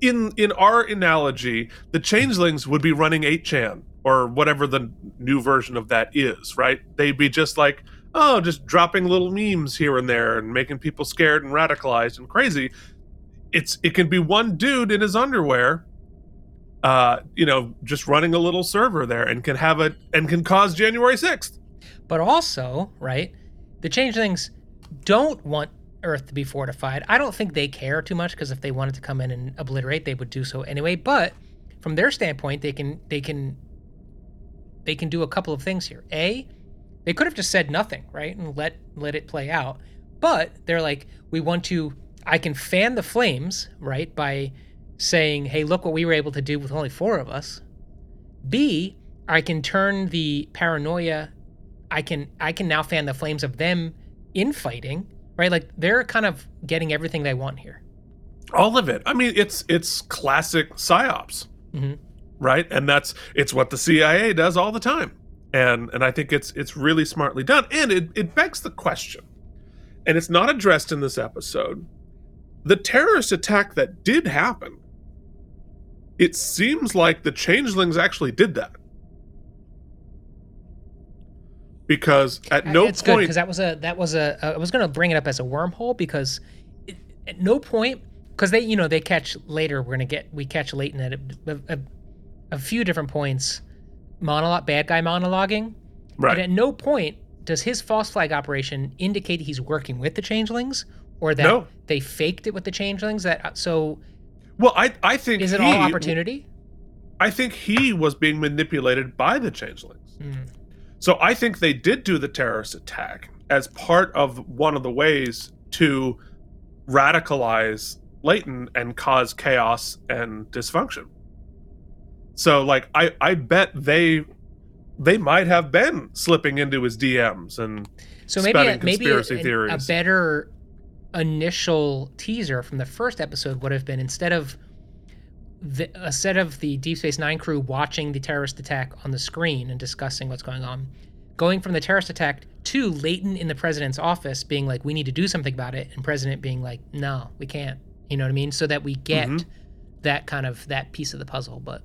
in in our analogy, the changelings would be running 8chan or whatever the new version of that is, right? They'd be just like, oh, just dropping little memes here and there and making people scared and radicalized and crazy. It's it can be one dude in his underwear uh, you know, just running a little server there and can have it and can cause January 6th. But also, right, the changelings don't want Earth to be fortified. I don't think they care too much because if they wanted to come in and obliterate, they would do so anyway. But from their standpoint, they can they can they can do a couple of things here. A, they could have just said nothing, right, and let let it play out. But they're like, we want to. I can fan the flames, right, by saying, "Hey, look what we were able to do with only four of us." B, I can turn the paranoia I can I can now fan the flames of them infighting, right? Like they're kind of getting everything they want here. All of it. I mean, it's it's classic psyops, Mhm. right? And that's it's what the CIA does all the time. And and I think it's it's really smartly done. And it, it begs the question, and it's not addressed in this episode. The terrorist attack that did happen, it seems like the changelings actually did that. because at uh, no it's point because that was a that was a uh, I was gonna bring it up as a wormhole because it, at no point because they you know they catch later we're gonna get we catch Leyton at a, a, a few different points monologue bad guy monologuing right. but at no point does his false flag operation indicate he's working with the changelings or that No. they faked it with the changelings that so well, I I think is it he, all opportunity I think he was being manipulated by the changelings. Mm. So I think they did do the terrorist attack as part of one of the ways to radicalize Leyton and cause chaos and dysfunction. So like I I bet they they might have been slipping into his DMs and So maybe a, maybe a, a better initial teaser from the first episode would have been instead of the, instead of the Deep Space Nine crew watching the terrorist attack on the screen and discussing what's going on, going from the terrorist attack to Leyton in the president's office being like, "We need to do something about it," and president being like, "No, we can't." You know what I mean? So that we get Mhm. that kind of that piece of the puzzle. But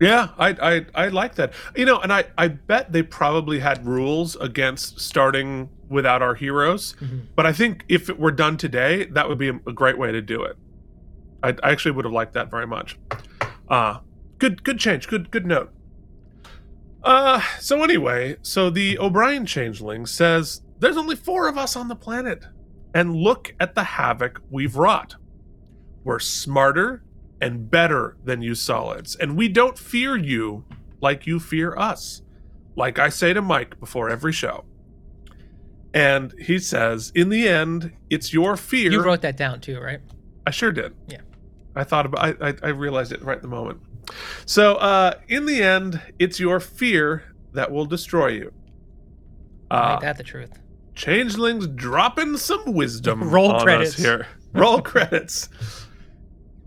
Yeah, I, I I like that. You know, and I I bet they probably had rules against starting without our heroes. Mhm. But I think if it were done today, that would be a, great way to do it. I, I actually would have liked that very much. Uh good good change. Good good note. Uh so anyway, so the O'Brien changeling says there's only 4 of us on the planet and look at the havoc we've wrought. We're smarter and better than you solids, and we don't fear you like you fear us. Like I say to Mike before every show. And he says, in the end, it's your fear. you wrote that down too, right? I sure did. Yeah. I thought about I, I, I realized it right in the moment. So uh in the end, it's your fear that will destroy you. Uh, Ain't that the truth? Changelings dropping some wisdom Roll credits. here. Roll credits.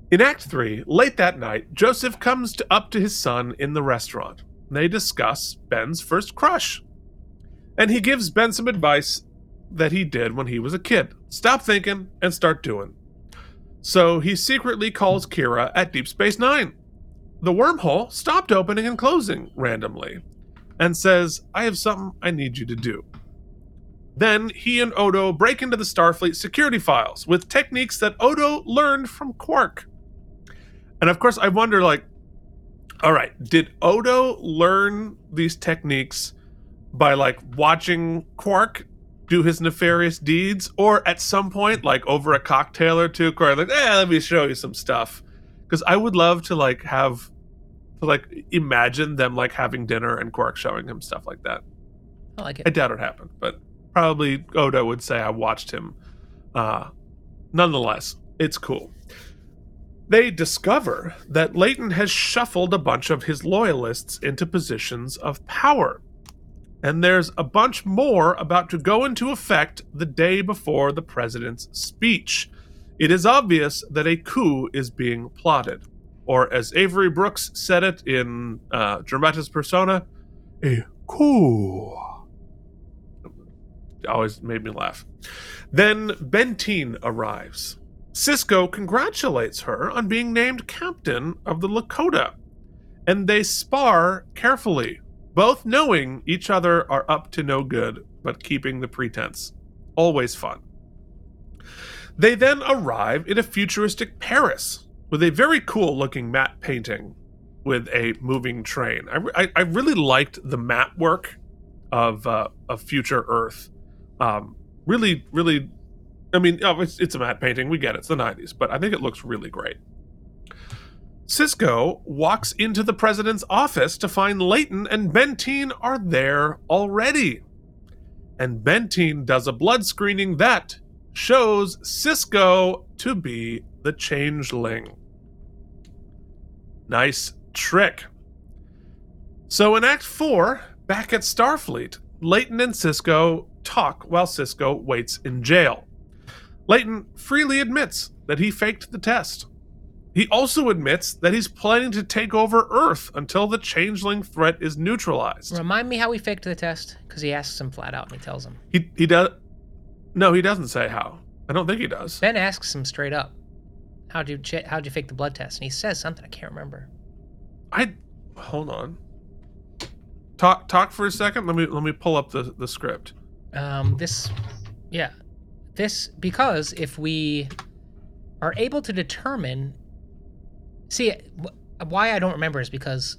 In Act 3, late that night, Joseph comes to, up to his son in the restaurant. They discuss Ben's first crush. And he gives Ben some advice that he did when he was a kid. Stop thinking and start doing. So he secretly calls Kira at Deep Space Nine. The wormhole stopped opening and closing randomly and says, I have something I need you to do. Then he and Odo break into the Starfleet security files with techniques that Odo learned from Quark. And of course, I wonder like, all right, did Odo learn these techniques by like watching Quark do his nefarious deeds? Or at some point, like over a cocktail or two, Quark, like, eh, let me show you some stuff. Because I would love to like have, to like imagine them like having dinner and Quark showing him stuff like that. I like it. I doubt it happened, but probably Odo would say I watched him. Uh, nonetheless, it's cool. They discover that Leyton has shuffled a bunch of his loyalists into positions of power. And there's a bunch more about to go into effect the day before the president's speech. It is obvious that a coup is being plotted. Or, as Avery Brooks said it in uh, Dramatis Persona, a coup always made me laugh. Then Benteen arrives. Sisko congratulates her on being named captain of the Lakota, and they spar carefully, both knowing each other are up to no good, but keeping the pretense. Always fun. They then arrive in a futuristic Paris with a very cool looking matte painting with a moving train. I, I, I really liked the map work of uh, of future Earth. Um, really, really. I mean, oh, it's, it's a matte painting. We get it. It's the '90s, but I think it looks really great. Sisko walks into the president's office to find Leyton and Benteen are there already. And Benteen does a blood screening that shows Sisko to be the changeling. Nice trick. So in Act 4, back at Starfleet, Leyton and Sisko talk while Sisko waits in jail. Leyton freely admits that he faked the test. He also admits that he's planning to take over Earth until the changeling threat is neutralized. Remind me how he faked the test because he asks him flat out and he tells him. He he does No, he doesn't say how. I don't think he does. Ben asks him straight up, "How'd you ch- how'd you fake the blood test?" And he says something I can't remember. I hold on. talk talk for a second. Let me let me pull up the the script. Um, this, yeah, this because if we are able to determine, see, why I don't remember is because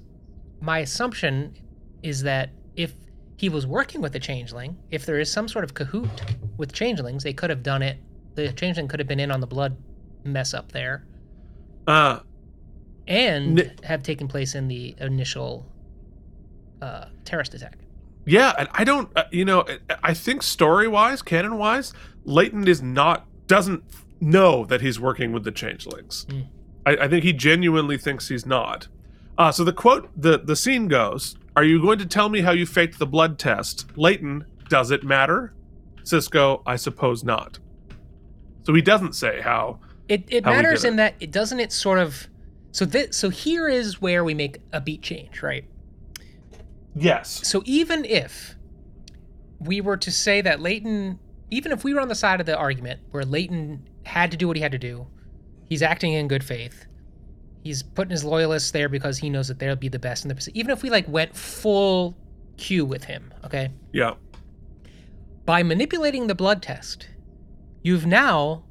my assumption is that if he was working with the changeling, if there is some sort of cahoot with changelings, they could have done it. The changeling could have been in on the blood mess up there, Uh, and N- have taken place in the initial uh, terrorist attack. Yeah, and I don't. Uh, you know, I- think story wise, canon wise, Leyton is not doesn't know that he's working with the changelings. Mm. I, I think he genuinely thinks he's not. Uh, so the quote, the the scene goes: "Are you going to tell me how you faked the blood test, Leyton? Does it matter?" Sisko, I suppose not. So he doesn't say how. It it How matters did it. in that it doesn't it sort of so this so here is where we make a beat change, right? Yes. So even if we were to say that Leyton, even if we were on the side of the argument where Leyton had to do what he had to do, he's acting in good faith. He's putting his loyalists there because he knows that they'll be the best in the position. Even if we like went full Q with him, okay? Yeah. by manipulating the blood test, you've now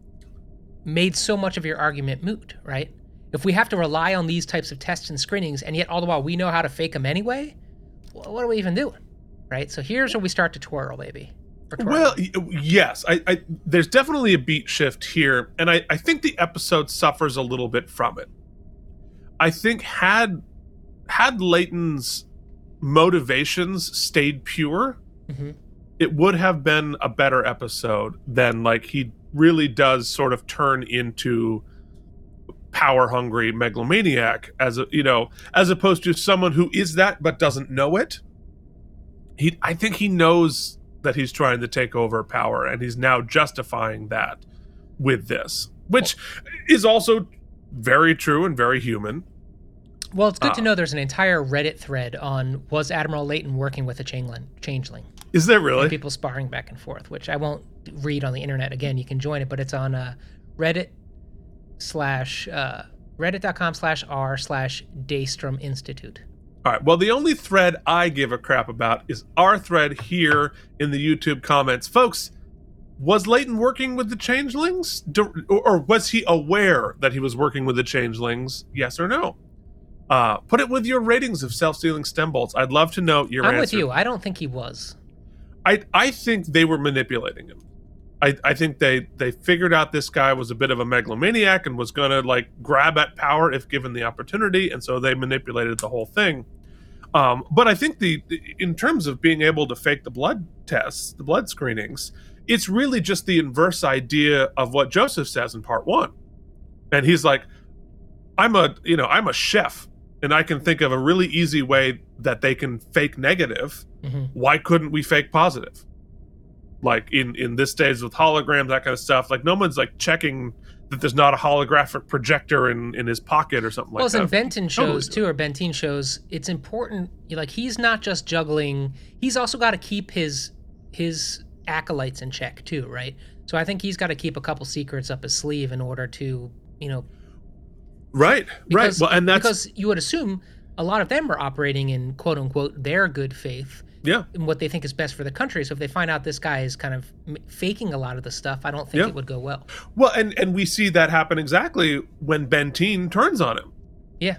made so much of your argument moot, right? If we have to rely on these types of tests and screenings, and yet all the while we know how to fake them anyway, what are we even doing, right? So here's where we start to twirl, baby. Or twirl. Well, yes, I, I there's definitely a beat shift here, and I, I think the episode suffers a little bit from it. I think had had Leyton's motivations stayed pure, Mhm. it would have been a better episode than like he really does sort of turn into power hungry megalomaniac as a you know as opposed to someone who is that but doesn't know it he i think he knows that he's trying to take over power and he's now justifying that with this which is also very true and very human well, it's good to uh, know there's an entire Reddit thread on was Admiral Leyton working with a changeling? Changeling. is there and really people sparring back and forth, which I won't read on the internet again. You can join it, but it's on uh, Reddit slash uh, reddit.com slash r slash Daystrom Institute. All right. Well, the only thread I give a crap about is our thread here in the YouTube comments. Folks, was Leyton working with the changelings? Or was he aware that he was working with the changelings? Yes or no? Uh, put it with your ratings of self-sealing stem bolts. I'd love to know your I'm answer. with you. I don't think he was. I I think they were manipulating him. I, I think they they figured out this guy was a bit of a megalomaniac and was gonna like grab at power if given the opportunity, and so they manipulated the whole thing. Um, but I think the in terms of being able to fake the blood tests, the blood screenings, it's really just the inverse idea of what Joseph says in part one, and he's like, I'm a you know I'm a chef, and I can think of a really easy way that they can fake negative. Hmm why couldn't we fake positive like in in this days with holograms that kind of stuff like no one's like checking that there's not a holographic projector in in his pocket or something Well, like as in that Benton Totally. shows too, or Benteen shows, it's important. Like he's not just juggling; he's also got to keep his his acolytes in check too, right? So I think he's got to keep a couple secrets up his sleeve in order to, you know, right right well and that's because you would assume a lot of them are operating in quote unquote their good faith yeah in what they think is best for the country. So if they find out this guy is kind of faking a lot of the stuff, I don't think Yeah. it would go well. well and and we see that happen exactly when benteen turns on him Yeah.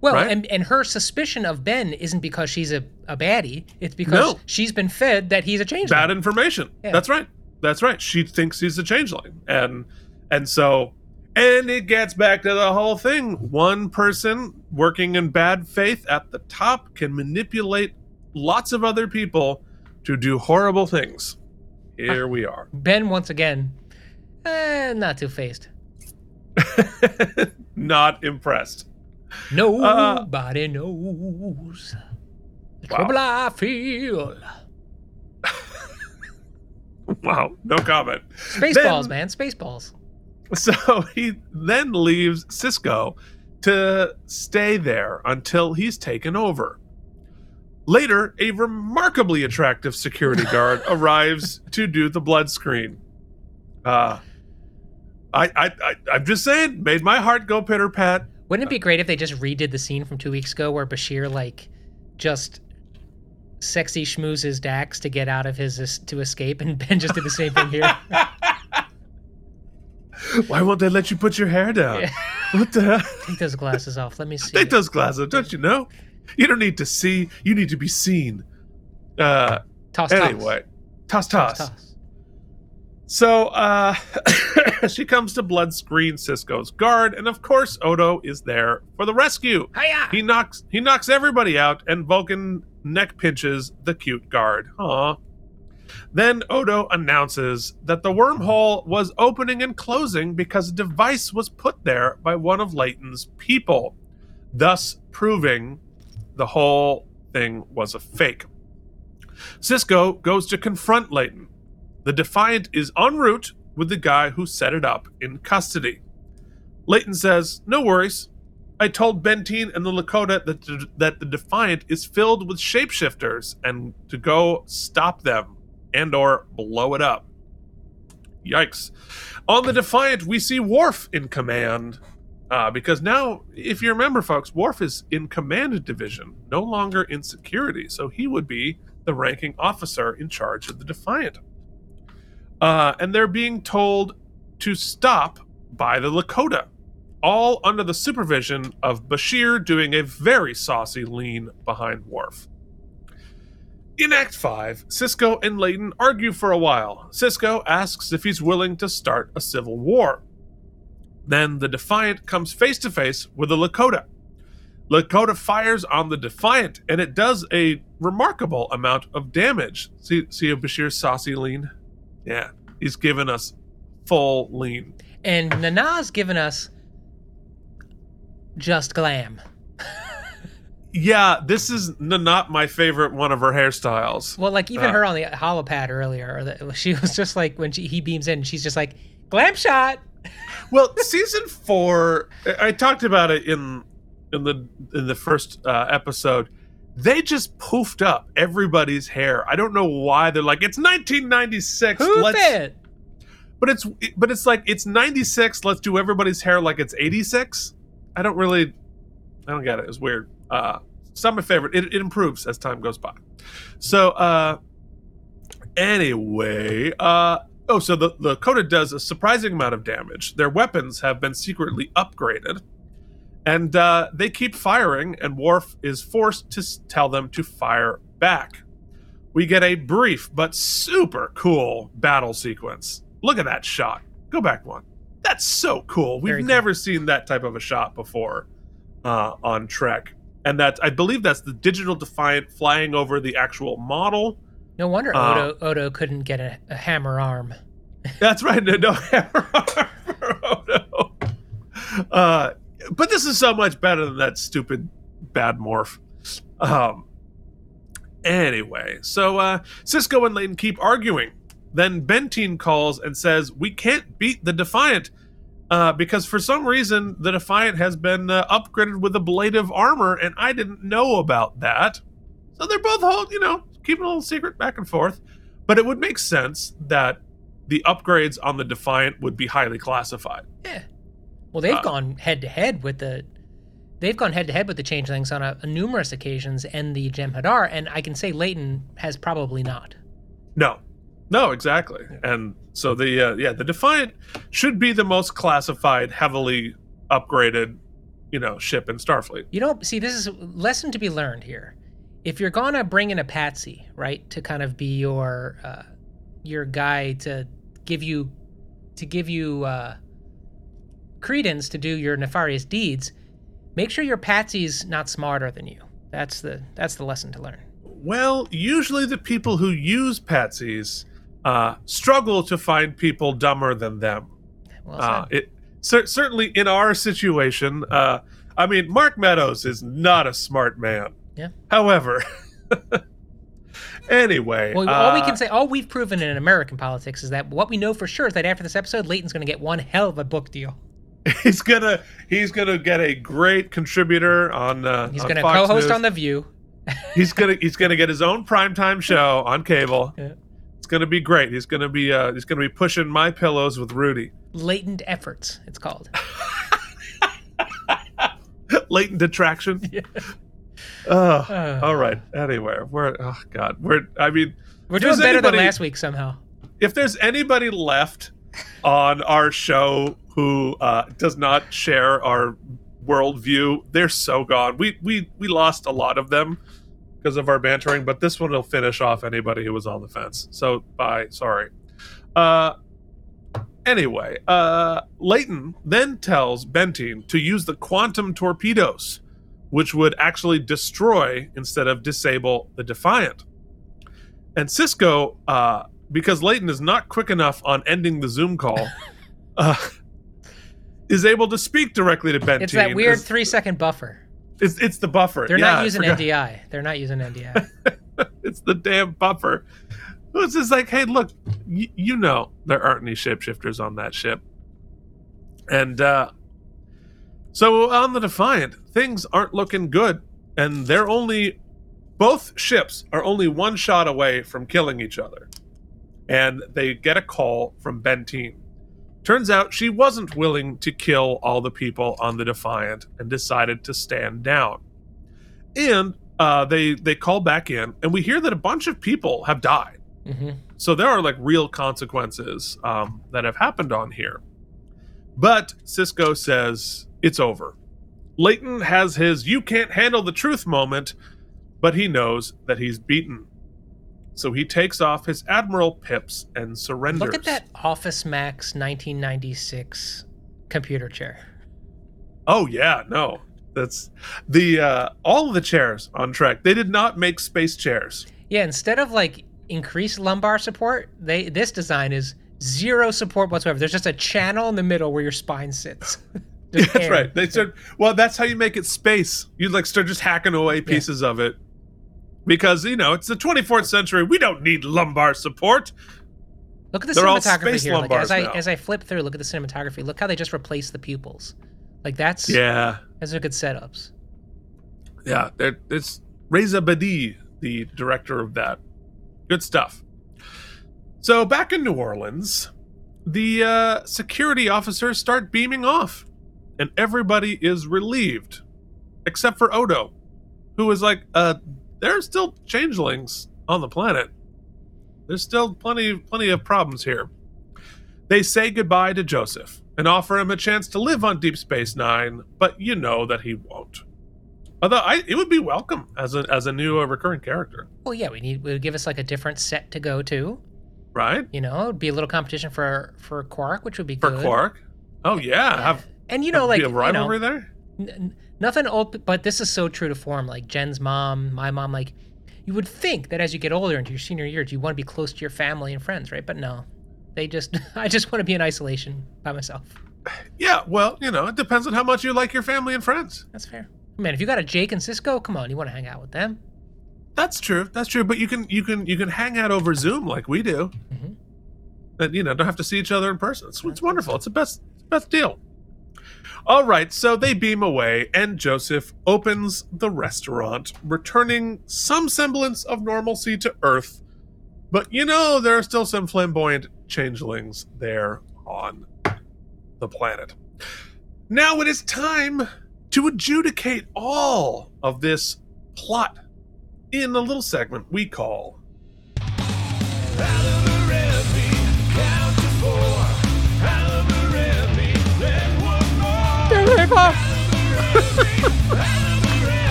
Well, Right? and, and her suspicion of Ben isn't because she's a, a baddie. It's because No. she's been fed that he's a changeling. bad information Yeah. that's right that's right she thinks he's a changeling and and so and it gets back to the whole thing one person working in bad faith at the top can manipulate lots of other people to do horrible things here we are Ben, once again, eh, not too faced. not impressed Nobody knows the Wow. trouble I feel. wow no comment Spaceballs, man. Spaceballs. So he then leaves Sisko to stay there until he's taken over. Later, a remarkably attractive security guard arrives to do the blood screen. Uh, I, I, I, I'm just saying, made my heart go pitter pat. Wouldn't it be great if they just redid the scene from two weeks ago where Bashir, like, just sexy schmoozes Dax to get out of his to escape, and Ben just did the same thing here. Why won't they let you put your hair down? Yeah. What the hell? Take those glasses off. Let me see. Take those glasses, off, don't you know? You don't need to see, you need to be seen. Uh toss, anyway. Toss toss. toss. toss. So uh she comes to blood screen Sisko's guard, and of course Odo is there for the rescue. Hiya! He knocks he knocks everybody out, and Vulcan neck pinches the cute guard. Aw. Then Odo announces that the wormhole was opening and closing because a device was put there by one of Leyton's people, thus proving the whole thing was a fake. Sisko goes to confront Leyton. The Defiant is en route with the guy who set it up in custody. Leyton says, No worries. I told Benteen and the Lakota that the, that the Defiant is filled with shapeshifters and to go stop them and or blow it up. Yikes. On the Defiant, we see Worf in command. Uh, because now, if you remember, folks, Worf is in command division, no longer in security. So he would be the ranking officer in charge of the Defiant. Uh, and they're being told to stop by the Lakota, all under the supervision of Bashir doing a very saucy lean behind Worf. In Act 5, Sisko and Leyton argue for a while. Sisko asks if he's willing to start a civil war. Then the Defiant comes face to face with the Lakota. Lakota fires on the Defiant, and it does a remarkable amount of damage. See, see Bashir's saucy lean? Yeah, he's given us full lean. And Nana's given us just glam. Yeah, this is not my favorite one of her hairstyles. Well, like even Uh. her on the holopad earlier, the, she was just like when she, he beams in, she's just like glam shot. Well, season four, I talked about it in in the in the first uh, episode. They just poofed up everybody's hair. I don't know why they're like it's 1996. Poof let's, it. But it's but it's like it's 96. Let's do everybody's hair like it's 86. I don't really, I don't get it. It's weird. Uh, it's not my favorite. It, it improves as time goes by. So uh, anyway, uh, oh, so the the Coda does a surprising amount of damage. Their weapons have been secretly upgraded, and uh, they keep firing. And Worf is forced to tell them to fire back. We get a brief but super cool battle sequence. Look at that shot. Go back one. That's so cool. We've Very cool. never seen that type of a shot before uh, on Trek. And that I believe that's the digital Defiant flying over the actual model. No wonder Uh, Odo Odo couldn't get a, a hammer arm. That's right. No, no hammer arm for Odo. Uh, but this is so much better than that stupid bad morph. Um. Anyway, so uh, Sisko and Leyton keep arguing. Then Benteen calls and says, "We can't beat the Defiant." Uh, because for some reason the Defiant has been uh, upgraded with ablative armor, and I didn't know about that. So they're both hold, you know, keeping a little secret back and forth. But it would make sense that the upgrades on the Defiant would be highly classified. Yeah. Well, they've Uh, gone head to head with the. They've gone head to head with the changelings on a, a numerous occasions, and the Jem'Hadar, and I can say Leighton has probably not. No, no, exactly. And so the uh, yeah, the Defiant should be the most classified, heavily upgraded, you know, ship in Starfleet. You know, see, this is a lesson to be learned here. If you're gonna bring in a patsy, right, to kind of be your uh, your guy to give you to give you uh, credence to do your nefarious deeds, make sure your patsy's not smarter than you. That's the that's the lesson to learn. Well, usually the people who use patsies uh, struggle to find people dumber than them. Well Uh, it cer- certainly in our situation. Uh, I mean, Mark Meadows is not a smart man. Yeah. However, anyway, Well, all we uh, can say, all we've proven in American politics is that what we know for sure is that after this episode, Leyton's going to get one hell of a book deal. he's gonna he's gonna get a great contributor on. Uh, He's on going to Fox co-host News. on The View. He's gonna he's gonna get his own primetime show on cable. Yeah. It's gonna be great. He's gonna be uh, he's gonna be pushing my pillows with Rudy. Latent efforts, it's called. Latent attraction. Uh, Uh. all right. Anyway, we're oh god, we're. I mean, We're doing better than last week somehow. If there's anybody left on our show who uh, does not share our worldview, they're so gone. We we we lost a lot of them because of our bantering, but this one will finish off anybody who was on the fence. So bye. Sorry. Uh. Anyway, uh, Leyton then tells Benteen to use the quantum torpedoes, which would actually destroy instead of disable the Defiant. And Sisko, uh, because Leyton is not quick enough on ending the Zoom call, uh, is able to speak directly to Benteen. It's that weird three second buffer. it's, it's the buffer. They're Yeah, not using. NDI. They're not using NDI. it's the damn buffer. It's just like, hey, look, y- you know there aren't any shapeshifters on that ship. And uh so on the Defiant, things aren't looking good. And they're only both ships are only one shot away from killing each other. And they get a call from Benteen. Turns out she wasn't willing to kill all the people on the Defiant and decided to stand down. And uh, they they call back in, and we hear that a bunch of people have died. hmm So there are like real consequences um, that have happened on here. But Sisko says it's over. Leyton has his "you can't handle the truth" moment, but he knows that he's beaten. So he takes off his Admiral pips and surrenders. Look at that Office Max 1996 computer chair. Oh yeah, no, that's the uh, all of the chairs on Trek. They did not make space chairs. Yeah, instead of like increased lumbar support, they this design is zero support whatsoever. There's just a channel in the middle where your spine sits. Just That's air. right. They start. Well, that's how you make it space. You like start just hacking away pieces of it, because you know it's the 24th century. We don't need lumbar support. Look at the They're all cinematography here. Like as I now. as I flip through, look at the cinematography. Look how they just replace the pupils. Like that's Yeah, those are good setups. yeah. It's Reza Badiyi, the director of that. Good stuff. So back in New Orleans, the uh, security officers start beaming off, and everybody is relieved, except for Odo, who is like, "Uh, there are still changelings on the planet. There's still plenty, plenty of problems here." They say goodbye to Joseph and offer him a chance to live on Deep Space Nine, but you know that he won't. Although I, it would be welcome as a as a new uh, recurring character, Well, yeah, we need we would give us like a different set to go to. right? You know, it'd be a little competition for for Quark, which would be good. For good. Quark. Oh yeah, have And you know, like a you know, there. n- nothing old, but this is so true to form. Like Jen's mom, my mom, like you would think that as you get older into your senior years, you want to be close to your family and friends, right? But no, they just, I just want to be in isolation by myself. Yeah, well, you know, it depends on how much you like your family and friends. That's fair. Man, if you got a Jake and Sisko, come on, you want to hang out with them. That's true. That's true. But you can you can you can hang out over Zoom like we do, Mhm. and you know don't have to see each other in person. It's, it's wonderful. It's the best best deal. All right, so they beam away, and Joseph opens the restaurant, returning some semblance of normalcy to Earth. But you know there are still some flamboyant changelings there on the planet. Now it is time to adjudicate all of this plot in a little segment we call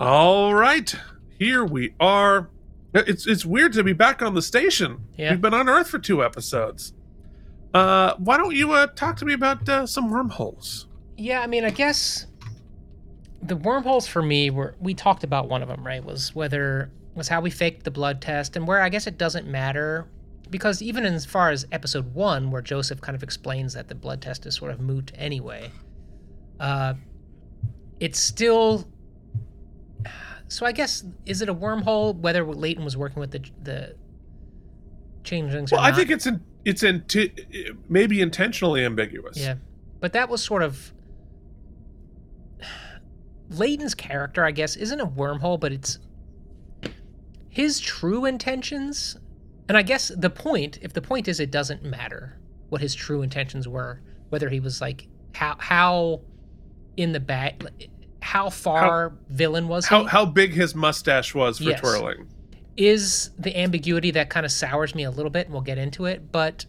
All right, here we are. It's it's weird to be back on the station. Yeah. We've been on Earth for two episodes. Uh, why don't you uh, talk to me about uh, some wormholes? Yeah, I mean, I guess the wormholes for me were we talked about one of them, right? Was whether was how we faked the blood test, and where I guess it doesn't matter because even as far as episode one, where Joseph kind of explains that the blood test is sort of moot anyway, uh, it's still. So I guess is it a wormhole whether Leyton was working with the the changelings? Well, I think it's in it's in maybe intentionally ambiguous. Yeah. But that was sort of Leyton's character, I guess, isn't a wormhole, but it's his true intentions. And I guess the point, if the point is it doesn't matter what his true intentions were, whether he was like how how in the back, how far villain was he? How how big his mustache was for Yes. twirling. is the ambiguity that kind of sours me a little bit, and we'll get into it. But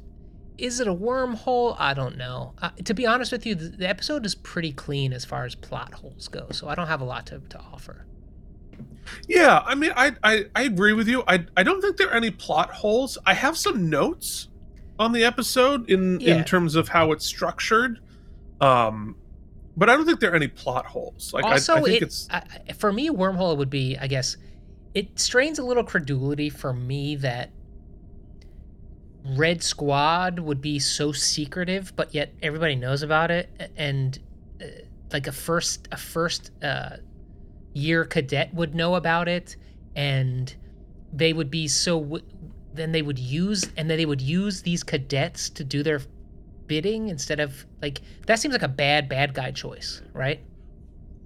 is it a wormhole? I don't know. Uh, to be honest with you, the, the episode is pretty clean as far as plot holes go, so I don't have a lot to, to offer. Yeah, I mean, I, I I agree with you. I I don't think there are any plot holes. I have some notes on the episode in Yeah. in terms of how it's structured, um, but I don't think there are any plot holes. Like also, I, I think it, it's I, for me, wormhole would be, I guess, it strains a little credulity for me that Red Squad would be so secretive, but yet everybody knows about it, and uh, like a first a first uh, year cadet would know about it, and they would be so. W- then they would use and then they would use these cadets to do their bidding instead of like that seems like a bad bad guy choice, right?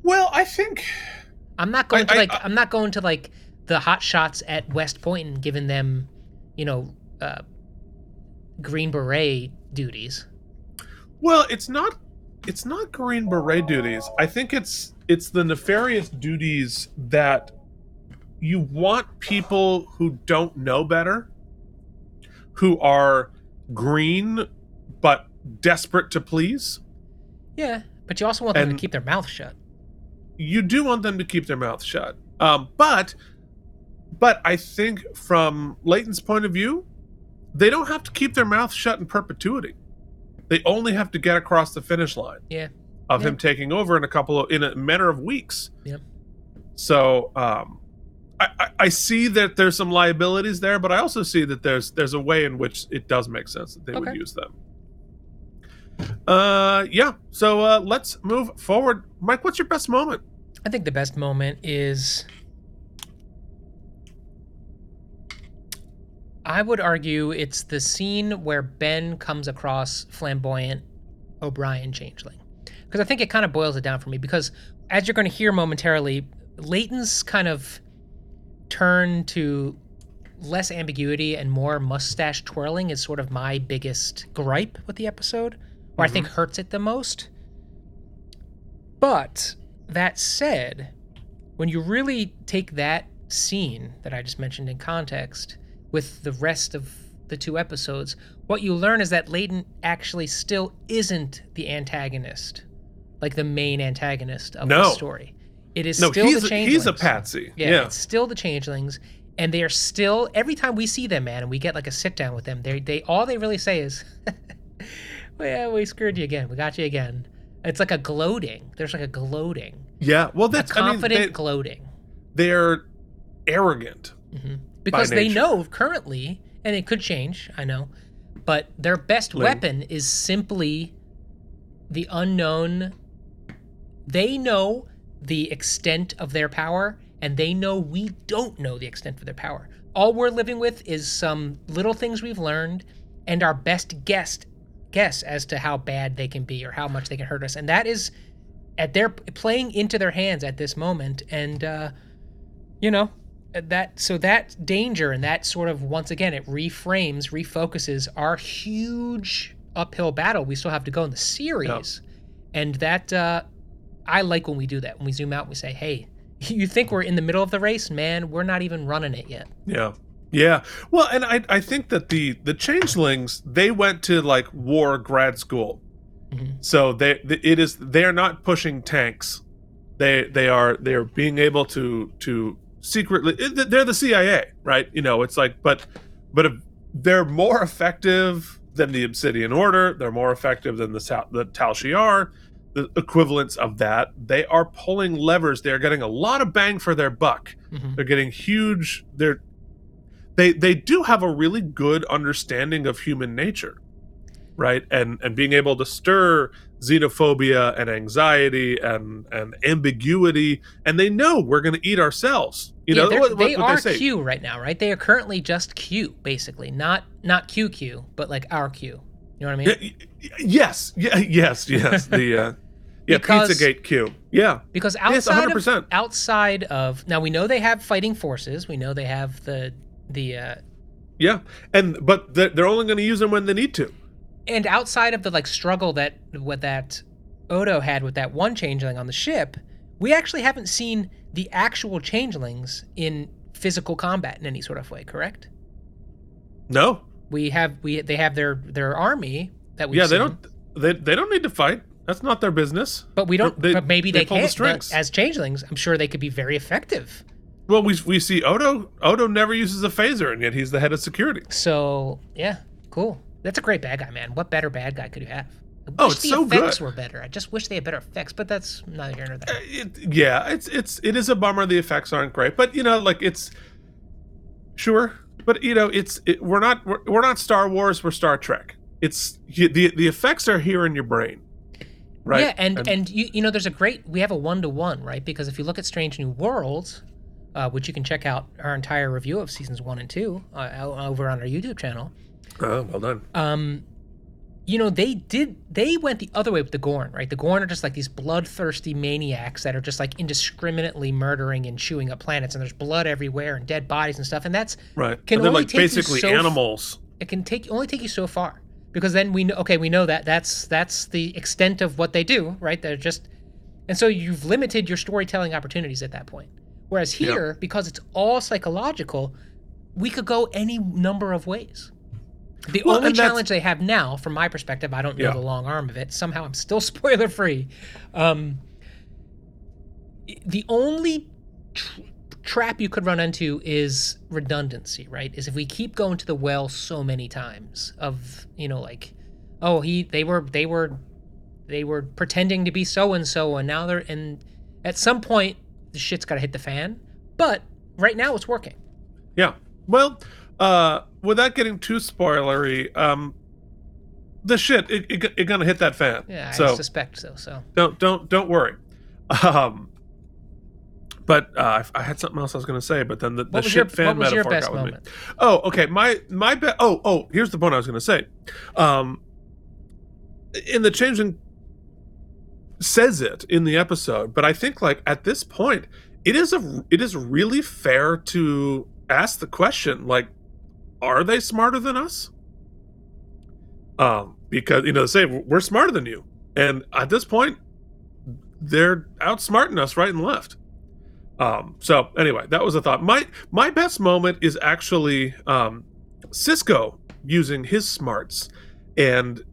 well, I think I'm not going I- to I- like I- I, am not going to like the hot shots at West Point and giving them, you know, uh, green beret duties. well, it's not it's not green beret duties. I think it's it's the nefarious duties that you want people who don't know better, who are green but desperate to please. Yeah, but you also want them And- to keep their mouth shut. you do want them to keep their mouth shut. Um, but but I think from Leyton's point of view, they don't have to keep their mouth shut in perpetuity. They only have to get across the finish line Yeah. Of him taking over in a couple of in a matter of weeks. Yep. So um I, I, I see that there's some liabilities there, but I also see that there's there's a way in which it does make sense that they would use them. Uh yeah. So uh let's move forward. Mike, what's your best moment? I think the best moment is. I would argue it's the scene where Ben comes across flamboyant O'Brien changeling. Because I think it kind of boils it down for me. Because as you're going to hear momentarily, Leyton's kind of turn to less ambiguity and more mustache twirling is sort of my biggest gripe with the episode, or I think mm-hmm. hurts it the most. But that said, when you really take that scene that I just mentioned in context with the rest of the two episodes, what you learn is that Leyton actually still isn't the antagonist, like the main antagonist of the story. It is No, still he's the a, changelings. he's a patsy. Yeah, Yeah. it's still the changelings, and they are still every time we see them, man, and we get like a sit down with them. They they all they really say is, "Well, we screwed you again. We got you again." It's like a gloating. There's like a gloating, Yeah. Well, a that's confident I mean, gloating, they, they're arrogant. Mm-hmm. because they know currently, and it could change. I know, but their best weapon is simply the unknown. They know the extent of their power, and they know we don't know the extent of their power. All we're living with is some little things we've learned and our best guess guess as to how bad they can be or how much they can hurt us. And that is at their playing into their hands at this moment. And uh, you know, that so that danger and that sort of once again it reframes, refocuses our huge uphill battle we still have to go in the series. And that uh I like when we do that. When we zoom out and we say, "Hey, you think we're in the middle of the race, man? We're not even running it yet." Yeah. Yeah. Well, and I I think that the the changelings they went to like war grad school. Mhm. So they it is they are not pushing tanks. They they are they are being able to to secretly they're the CIA, right? You know, it's like but but if they're more effective than the Obsidian Order, they're more effective than the the Tal Shiar, the equivalents of that. They are pulling levers. They're getting a lot of bang for their buck. Mhm. They're getting huge. They're they they do have a really good understanding of human nature, right? And and being able to stir xenophobia and anxiety and and ambiguity, and they know we're going to eat ourselves. You yeah, know what, they what are they. Q right now, right? They are currently just Q, basically, not not QQ, but like our Q. You know what I mean? Yes, yeah, yes, yes. The uh, yeah, Because- PizzaGate Q. Yeah, Because Yes, outside 100%. of outside of now we know they have fighting forces. We know they have the the uh, yeah, and but they're, they're only going to use them when they need to. and outside of the like struggle that what that Odo had with that one changeling on the ship, we actually haven't seen the actual changelings in physical combat in any sort of way, correct? No. We have we they have their their army that we Yeah, they don't. They they don't need to fight. That's not their business. But we don't. They- but maybe they they, the can. But as changelings, I'm sure they could be very effective. Well, we we see Odo. Odo never uses a phaser, and yet he's the head of security. So yeah, cool. That's a great bad guy, man. What better bad guy could you have? I Oh, wish it's the so effects good. were better. I just wish they had better effects, but that's neither here nor there. Uh, it, yeah, it's it's it is a bummer. The effects aren't great, but you know, like it's sure, but you know, it's it, we're not we're, we're not Star Wars. We're Star Trek. It's you, the the effects are here in your brain, right? Yeah, and and, you you know, there's a great we have a one to one right because if you look at Strange New Worlds, uh, which you can check out our entire review of seasons one and two uh, over on our YouTube channel. oh, well done. um you know they did they went the other way with the gorn right the gorn are just like these bloodthirsty maniacs that are just like indiscriminately murdering and chewing up planets and there's blood everywhere and dead bodies and stuff and that's Right, can And they're only like basically so f- animals. it can take only take you so far because then we know okay we know that that's that's the extent of what they do right? They're just and so you've limited your storytelling opportunities at that point. Whereas here because it's all psychological we could go any number of ways. The Well, only challenge they have now from my perspective i don't know Yeah. the long arm of it somehow i'm still spoiler free um, the only tr- trap you could run into is redundancy, right? Is if we keep going to the well so many times of, you know, like, oh, he they were they were they were pretending to be so and so and now they're and at some point the shit's got to hit the fan. But right now it's working. Yeah. Well, uh, without getting too spoilery, um, the shit it, it, it gonna hit that fan. Yeah, I suspect so. So don't don't don't worry. Um, but uh, I, I had something else I was going to say, but then the, the shit your- fan what was your metaphor got with moment? me. Oh, okay. My my be- oh oh here's the point I was going to say. Um, in the changing says it in the episode, but I think like at this point, it is a it is really fair to ask the question like, are they smarter than us? Um, because you know they say we're smarter than you, and at this point, they're outsmarting us right and left. Um, so anyway, that was a thought. My my best moment is actually um, Sisko using his smarts and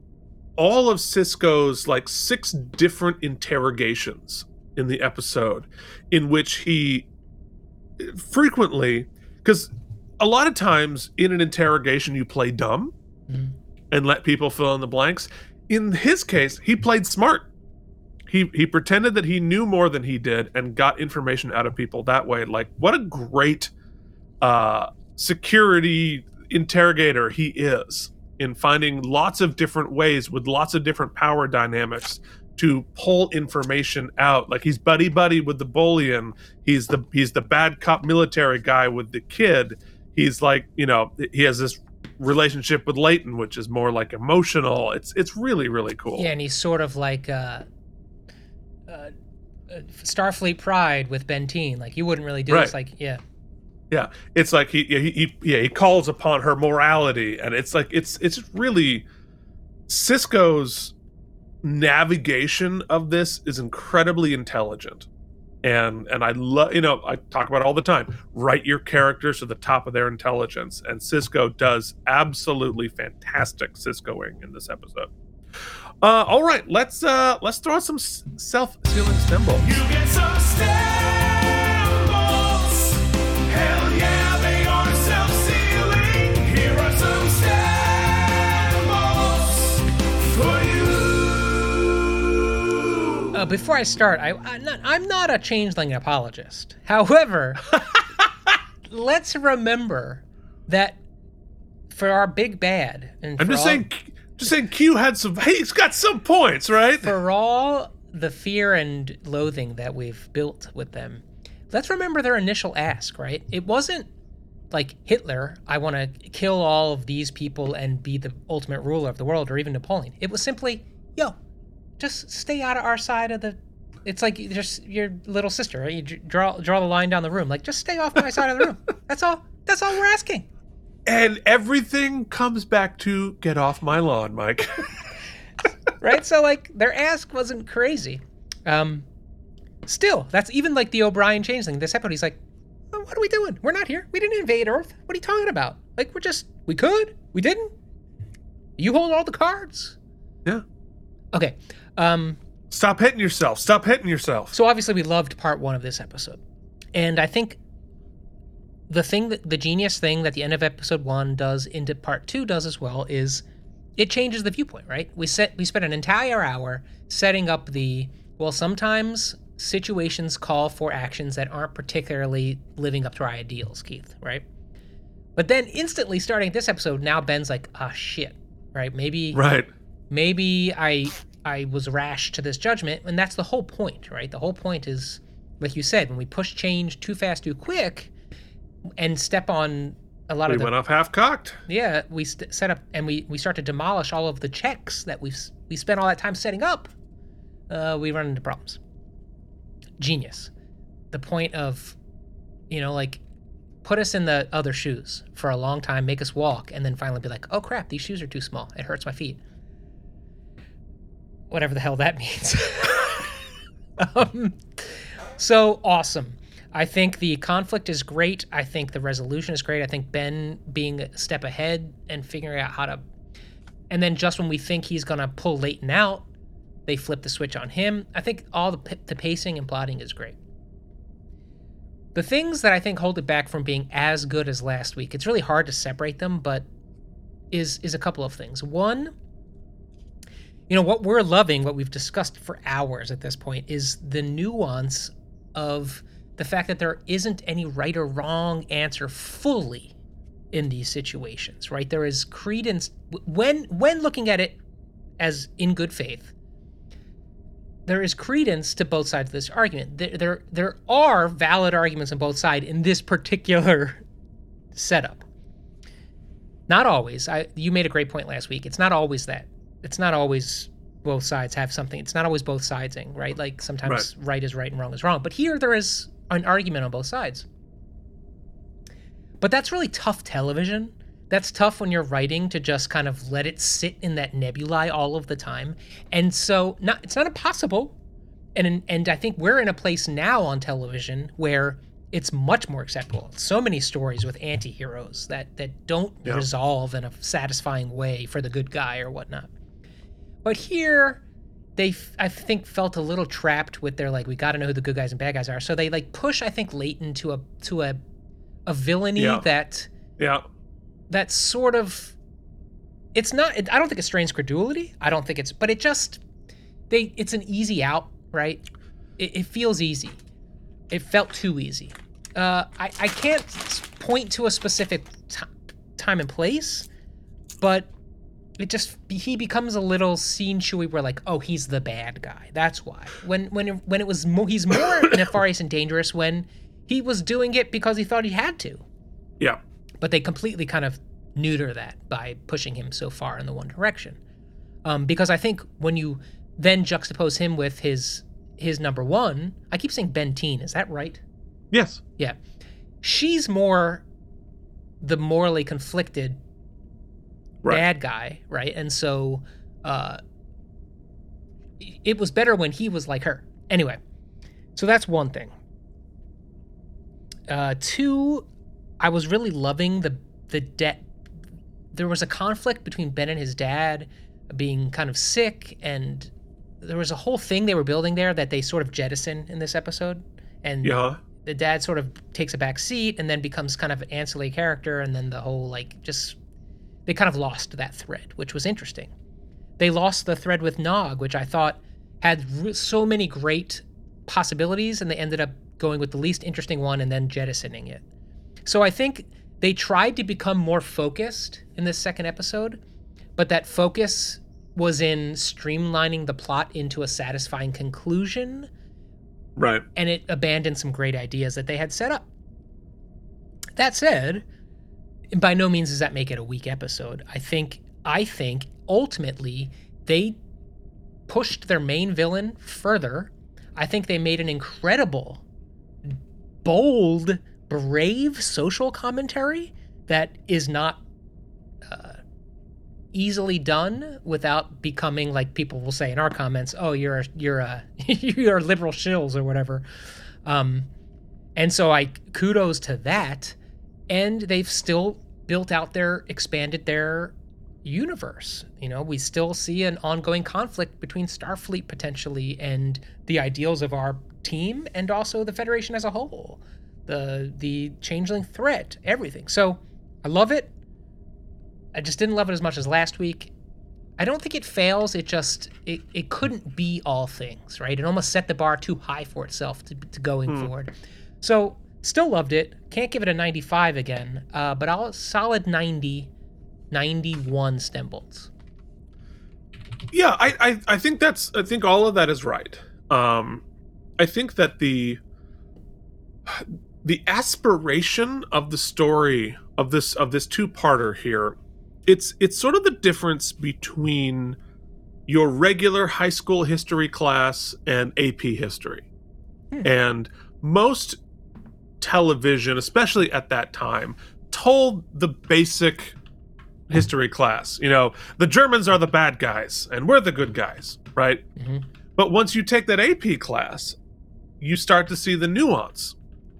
all of Sisko's like six different interrogations in the episode, in which he frequently because a lot of times in an interrogation you play dumb Mhm. and let people fill in the blanks. In his case, he played smart. He he pretended that he knew more than he did and got information out of people that way. Like what a great uh security interrogator he is in finding lots of different ways with lots of different power dynamics to pull information out. Like he's buddy buddy with the bullion. He's the he's the bad cop military guy with the kid. He's like, you know, he has this relationship with Leyton, which is more like emotional. It's it's really really cool. yeah, and he's sort of like uh, uh, uh, Starfleet Pride with Benteen. Like you wouldn't really do this. Right. Like yeah, Yeah, it's like he, he he yeah he calls upon her morality, and it's like it's it's really Sisko's navigation of this is incredibly intelligent, and and I love you know I talk about all the time. Write your characters to the top of their intelligence, and Sisko does absolutely fantastic Siskoing in this episode. Uh, all right, let's uh let's throw out some self-sealing stem bolts. You get some stem bolts. Hell yeah, they are self-sealing. Here are some stem bolts for you. Uh, before I start, I, I'm, not, I'm not a changeling apologist. However, let's remember that for our big bad, and I'm just all, saying, just saying. Q had some. He's got some points, right? for all the fear and loathing that we've built with them, let's remember their initial ask. Right? It wasn't like Hitler. I want to kill all of these people and be the ultimate ruler of the world, or even Napoleon. It was simply, yo, just stay out of our side of the. It's like just your little sister, right? You draw draw the line down the room. Like, just stay off my side of the room. That's all. That's all we're asking. And everything comes back to get off my lawn, Mike. right? So like their ask wasn't crazy. Um still, that's even like the O'Brien change thing. This episode he's like, "Oh, what are we doing? We're not here. We didn't invade Earth. What are you talking about? Like we're just we could. We didn't. You hold all the cards. yeah. Okay. Um Stop hitting yourself. Stop hitting yourself. so obviously we loved part 1 of this episode. And I think the thing that the genius thing that the end of episode 1 does into part 2 does as well is it changes the viewpoint, right? We set we spent an entire hour setting up the well sometimes situations call for actions that aren't particularly living up to our ideals, Keith, right? But then instantly starting this episode, now Ben's like, ah shit, right? Maybe Right. maybe I I was rash to this judgment, and that's the whole point, right? The whole point is, like you said, when we push change too fast, too quick, and step on a lot We of the went off half cocked. yeah, we st- set up and we we start to demolish all of the checks that we've we spent all that time setting up. Uh, we run into problems. Genius. The point of, you know, like, put us in the other shoes for a long time, make us walk, and then finally be like, oh crap, these shoes are too small. It hurts my feet. Whatever the hell that means. um, so awesome. I think the conflict is great. I think the resolution is great. I think Ben being a step ahead and figuring out how to. And then just when we think he's going to pull Leyton out, they flip the switch on him. I think all the, the pacing and plotting is great. The things that I think hold it back from being as good as last week, it's really hard to separate them, but is is a couple of things. One, you know, what we're loving, what we've discussed for hours at this point, is the nuance of the fact that there isn't any right or wrong answer fully in these situations, right? There is credence when when looking at it as in good faith. There is credence to both sides of this argument. There, there, there are valid arguments on both sides in this particular setup. Not always. I, you made a great point last week. It's not always that. It's not always both sides have something. It's not always both sidesing, right? Like sometimes right is right and wrong is wrong. But here there is an argument on both sides. But that's really tough television. That's tough when you're writing to just kind of let it sit in that nebulae all of the time. And so not it's not impossible. And and I think we're in a place now on television where it's much more acceptable. So many stories with anti-heroes that that don't Yeah. resolve in a satisfying way for the good guy or whatnot. But here, they I think felt a little trapped with their like we got to know who the good guys and bad guys are. So they like push I think Leyton to a to a a villainy Yeah. that Yeah. that sort of it's not it, I don't think it strains credulity. I don't think it's but it just they it's an easy out, right? It, it feels easy. It felt too easy. Uh, I I can't point to a specific ti time and place, but it just he becomes a little scene chewy where like oh he's the bad guy that's why when when when it was more he's more nefarious and dangerous when he was doing it because he thought he had to Yeah. but they completely kind of neuter that by pushing him so far in the one direction um, because i think when you then juxtapose him with his his number one i keep saying Benteen. is that right Yes. yeah she's more the morally conflicted Right. bad guy right? And so uh it was better when he was like her. Anyway so that's one thing. Uh two i was really loving the the debt. There was a conflict between ben and his dad being kind of sick and there was a whole thing they were building there that they sort of jettison in this episode. And Yeah. the dad sort of takes a back seat and then becomes kind of an ancillary character and then the whole like just they kind of lost that thread which was interesting they lost the thread with nog which i thought had so many great possibilities and they ended up going with the least interesting one and then jettisoning it so i think they tried to become more focused in this second episode but that focus was in streamlining the plot into a satisfying conclusion Right. and it abandoned some great ideas that they had set up. That said, by no means does that make it a weak episode. I think I think ultimately they pushed their main villain further. I think they made an incredible, bold, brave social commentary that is not uh, easily done without becoming like people will say in our comments, "Oh, you're a, you're a you're liberal shills or whatever." Um, and so I kudos to that, and they've still built out their expanded their universe. You know, we still see an ongoing conflict between Starfleet potentially and the ideals of our team and also the Federation as a whole. The the changeling threat, everything. So I love it. I just didn't love it as much as last week. I don't think it fails. It just it, it couldn't be all things, right? It almost set the bar too high for itself to, to going hmm. forward. So still loved it. Can't give it a 95 again, uh, but I'll solid 90, 91 stem bolts. Yeah, I, I I think that's I think all of that is right. Um, I think that the the aspiration of the story of this of this two parter here, it's it's sort of the difference between your regular high school history class and AP history, and most television, especially at that time, told the basic history class. You know, the Germans are the bad guys and we're the good guys, right? Mhm. But once you take that AP class, you start to see the nuance.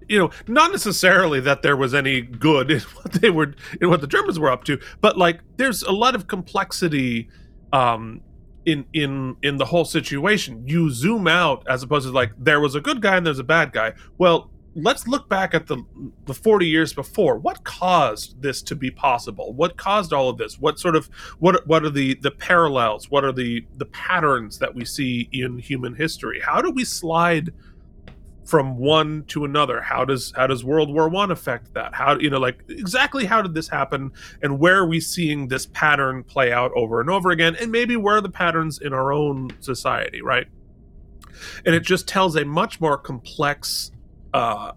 You know, not necessarily that there was any good in what they were in what the Germans were up to, but like there's a lot of complexity um in in in the whole situation. You zoom out as opposed to like there was a good guy and there's a bad guy. Well, let's look back at the the 40 years before. What caused this to be possible? What caused all of this? What sort of what what are the the parallels? What are the the patterns that we see in human history? How do we slide from one to another? How does how does world war one affect that? How you know like exactly how did this happen and where are we seeing this pattern play out over and over again and maybe where are the patterns in our own society right? And it just tells a much more complex uh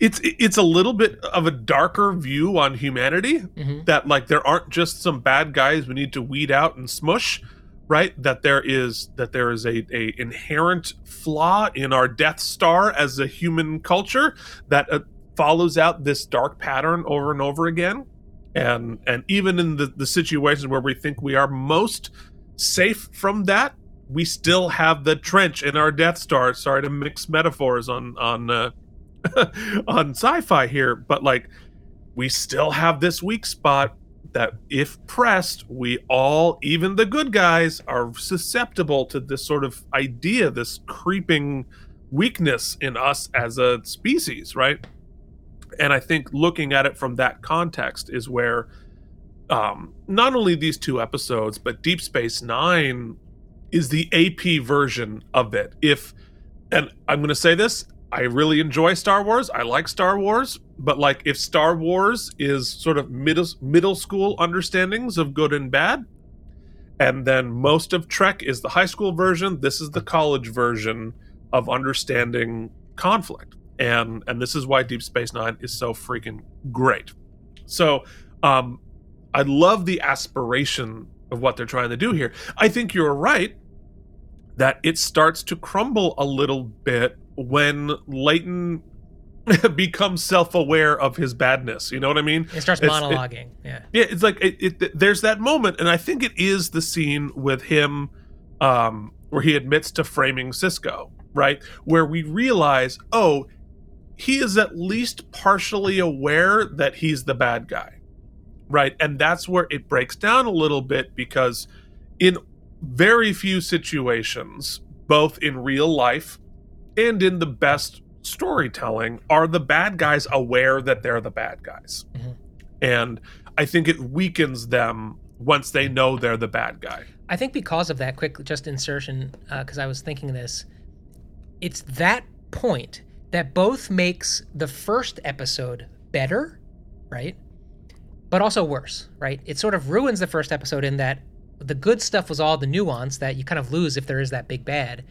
it's it's a little bit of a darker view on humanity Mhm. that like there aren't just some bad guys we need to weed out and smush right that there is that there is a, a inherent flaw in our death star as a human culture that uh, follows out this dark pattern over and over again and and even in the the situations where we think we are most safe from that we still have the trench in our death star. Sorry to mix metaphors on on uh, on sci-fi here but like we still have this weak spot that if pressed we all even the good guys are susceptible to this sort of idea this creeping weakness in us as a species right? And i think looking at it from that context is where um not only these two episodes but deep space 9 is the ap version of it if and i'm going to say this I really enjoy Star Wars. I like Star Wars, but like if Star Wars is sort of middle middle school understandings of good and bad, and then most of Trek is the high school version, this is the college version of understanding conflict. And and this is why Deep Space 9 is so freaking great. So, um I love the aspiration of what they're trying to do here. I think you're right that it starts to crumble a little bit when Leyton becomes self-aware of his badness. You know what I mean? It starts It's- it- monologuing. yeah. yeah, it's like it, it, there's that moment, and I think it is the scene with him um, where he admits to framing Sisko, right? Where we realize, oh, he is at least partially aware that he's the bad guy, right? And that's where it breaks down a little bit because in very few situations, both in real life and in the best storytelling, are the bad guys aware that they're the bad guys. Mhm. And I think it weakens them once they know they're the bad guy. I think because of that, quick just insertion, because I was thinking this, it's that point that both makes the first episode better, right? But also worse, right? It sort of ruins the first episode in that the good stuff was all the nuance that you kind of lose if there is that big bad.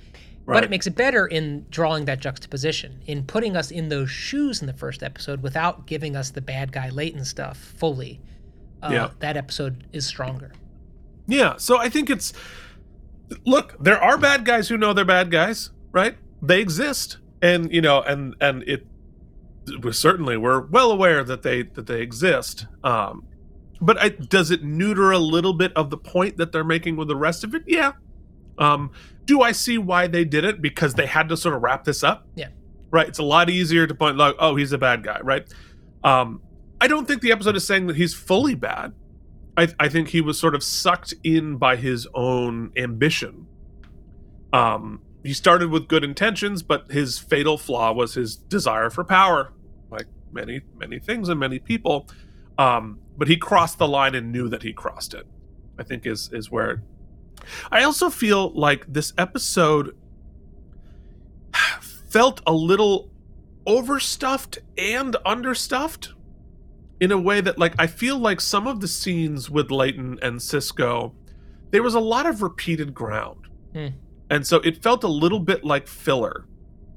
But it makes it better in drawing that juxtaposition, in putting us in those shoes in the first episode without giving us the bad guy Leyton stuff fully. Uh, Yeah. That episode is stronger. Yeah, so I think it's look, there are bad guys who know they're bad guys, right? They exist. And you know, and and it certainly we're well aware that they that they exist. Um, but I, does it neuter a little bit of the point that they're making with the rest of it? Yeah. Um, do I see why they did it? Because they had to sort of wrap this up. Yeah. Right. It's a lot easier to point like, oh, he's a bad guy, right? Um, I don't think the episode is saying that he's fully bad. I, I think he was sort of sucked in by his own ambition. Um, he started with good intentions, but his fatal flaw was his desire for power, many many things and many people. Um, but he crossed the line and knew that he crossed it. I think is is where. I also feel like this episode felt a little overstuffed and understuffed in a way that like I feel like some of the scenes with Leyton and Sisko there was a lot of repeated ground. Hmm. And so it felt a little bit like filler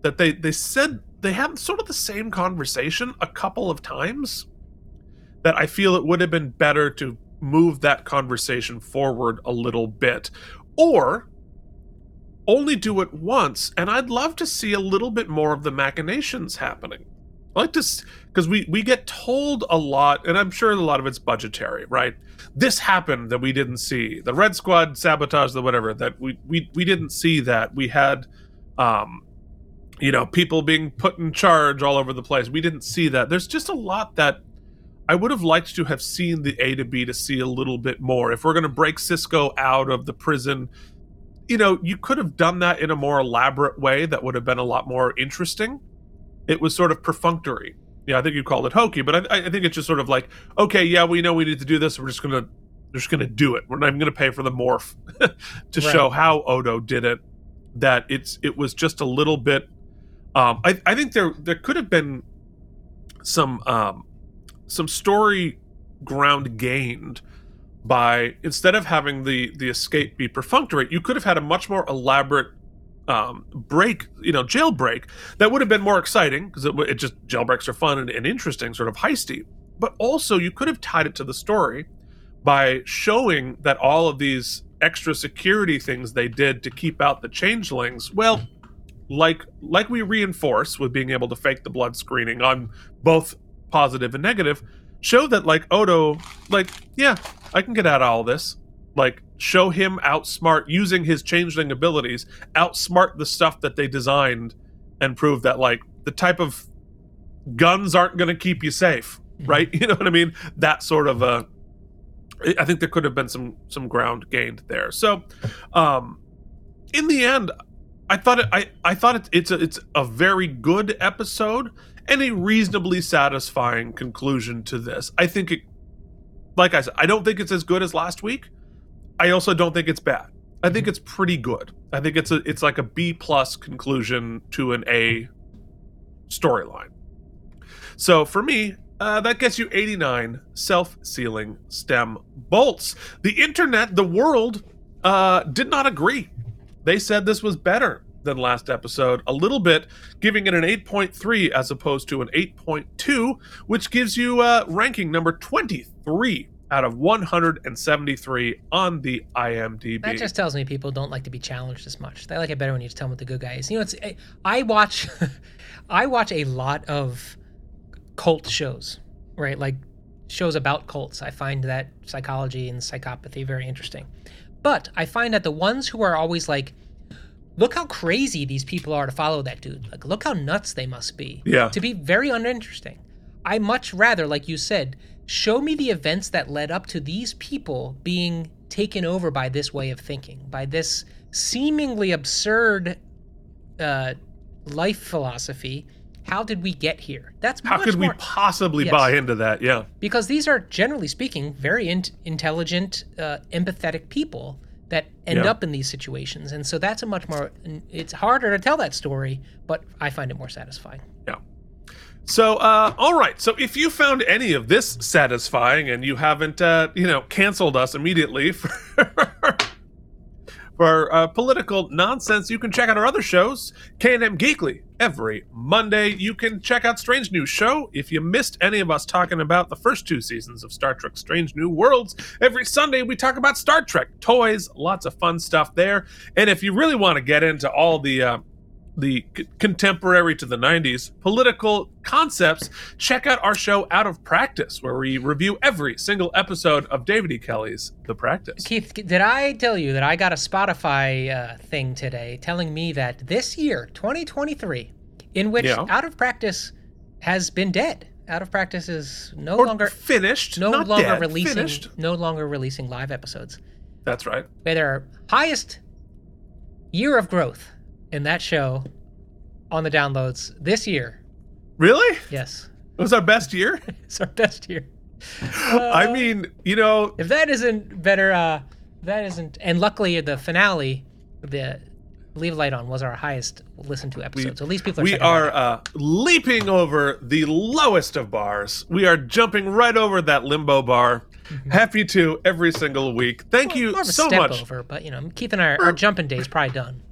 that they they said they had sort of the same conversation a couple of times that I feel it would have been better to move that conversation forward a little bit or only do it once and I'd love to see a little bit more of the machinations happening. I like to because we we get told a lot and I'm sure a lot of it's budgetary, right? This happened that we didn't see. The Red Squad sabotage the whatever that we we we didn't see that. We had um you know, people being put in charge all over the place. We didn't see that. There's just a lot that I would have liked to have seen the A to B to see a little bit more. If we're going to break Sisko out of the prison, you know, you could have done that in a more elaborate way that would have been a lot more interesting. It was sort of perfunctory. Yeah, I think you called it hokey, but I, I think it's just sort of like, okay, yeah, we know we need to do this. We're just gonna, we're just gonna do it. We're not even gonna pay for the morph to Right. show how Odo did it. That it's it was just a little bit. Um, I I think there there could have been some um some story ground gained by instead of having the the escape be perfunctory, you could have had a much more elaborate um, break, you know, jailbreak that would have been more exciting because it, it just jailbreaks are fun and, and interesting, sort of heisty. But also, you could have tied it to the story by showing that all of these extra security things they did to keep out the changelings, well, like like we reinforce with being able to fake the blood screening on both positive and negative, show that like Odo, like yeah, I can get out of all this. Like show him outsmart using his changeling abilities, outsmart the stuff that they designed, and prove that like the type of guns aren't going to keep you safe, right? You know what I mean? That sort of a. I- I think there could have been some some ground gained there. So, um, in the end, I thought it. I I thought it, it's a it's a very good episode and a reasonably satisfying conclusion to this. I think it. Like I said, I don't think it's as good as last week. I also don't think it's bad. I think it's pretty good. I think it's a it's like a B plus conclusion to an A storyline. So for me, uh, that gets you 89 self-sealing stem bolts. The internet, the world, uh, did not agree. They said this was better than last episode a little bit, giving it an 8.3 as opposed to an 8.2, which gives you uh, ranking number 23 out of 173 on the IMDb. That just tells me people don't like to be challenged as much. They like it better when you tell them what the good guy is. You know, it's I- I watch, I watch a lot of cult shows, right? Like shows about cults. I find that psychology and psychopathy very interesting. But I find that the ones who are always like, look how crazy these people are to follow that dude. Like, look how nuts they must be. Yeah. To be very uninteresting. I much rather, like you said, show me the events that led up to these people being taken over by this way of thinking, by this seemingly absurd uh, life philosophy. How did we get here? That's How much could we possibly Yes. buy into that? Yeah. because these are generally speaking very in- intelligent uh, empathetic people that end Yeah. up in these situations and so that's a much more it's harder to tell that story but i find it more satisfying Yeah. So, uh, all right. So, if you found any of this satisfying and you haven't, uh, you know, canceled us immediately for for uh, political nonsense, you can check out our other shows, K&M Geekly, every Monday. You can check out Strange New Show if you missed any of us talking about the first two seasons of Star Trek Strange New Worlds. Every Sunday, we talk about Star Trek toys, lots of fun stuff there. And if you really want to get into all the uh, the c- contemporary to the 90s political concepts, check out our show Out of Practice, where we review every single episode of David E. Kelley's The Practice. Keith, did I tell you that I got a Spotify uh, thing today telling me that this year, 2023, in which Yeah. Out of Practice has been dead. Out of Practice is no Or longer finished, no not longer dead, releasing finished. no longer releasing live episodes. That's right. Had our highest year of growth in that show on the downloads this year. Really? Yes, It was our best year? it's our best year. I mean, you know, If that isn't better, uh, that isn't. And luckily, the finale, the Leave Light On, was our highest listened to episode. so at least people are. we are uh, leaping over the lowest of bars. We are jumping right over that limbo bar. Happy to every single week. Thank you Mm-hmm. of a so step much. over, but you know, Keith and I, our jumping days probably done.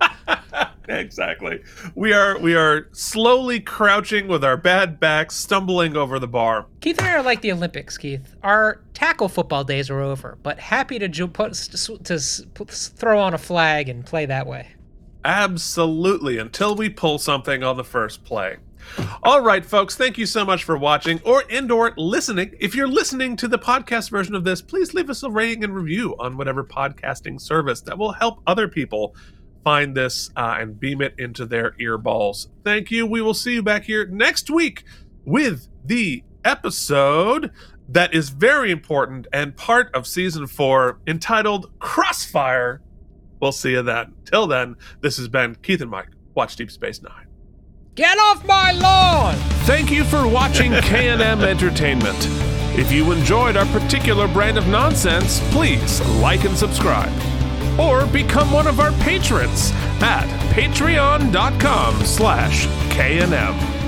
exactly. We are we are slowly crouching with our bad backs, stumbling over the bar. Keith and I are like the Olympics. Keith, our tackle football days are over, but happy to ju- put to put- throw on a flag and play that way. Absolutely, until we pull something on the first play. All right, folks, thank you so much for watching or and or listening. If you're listening to the podcast version of this, please leave us a rating and review on whatever podcasting service that will help other people find this uh, and beam it into their earballs. Thank you. We will see you back here next week with the episode that is very important and part of season four entitled Crossfire We'll see you then. Till then, this has been Keith and Mike. Watch Deep Space Nine. Get off my lawn! Thank you for watching K&M Entertainment. If you enjoyed our particular brand of nonsense, please like and subscribe. Or become one of our patrons at patreon.com slash K&M.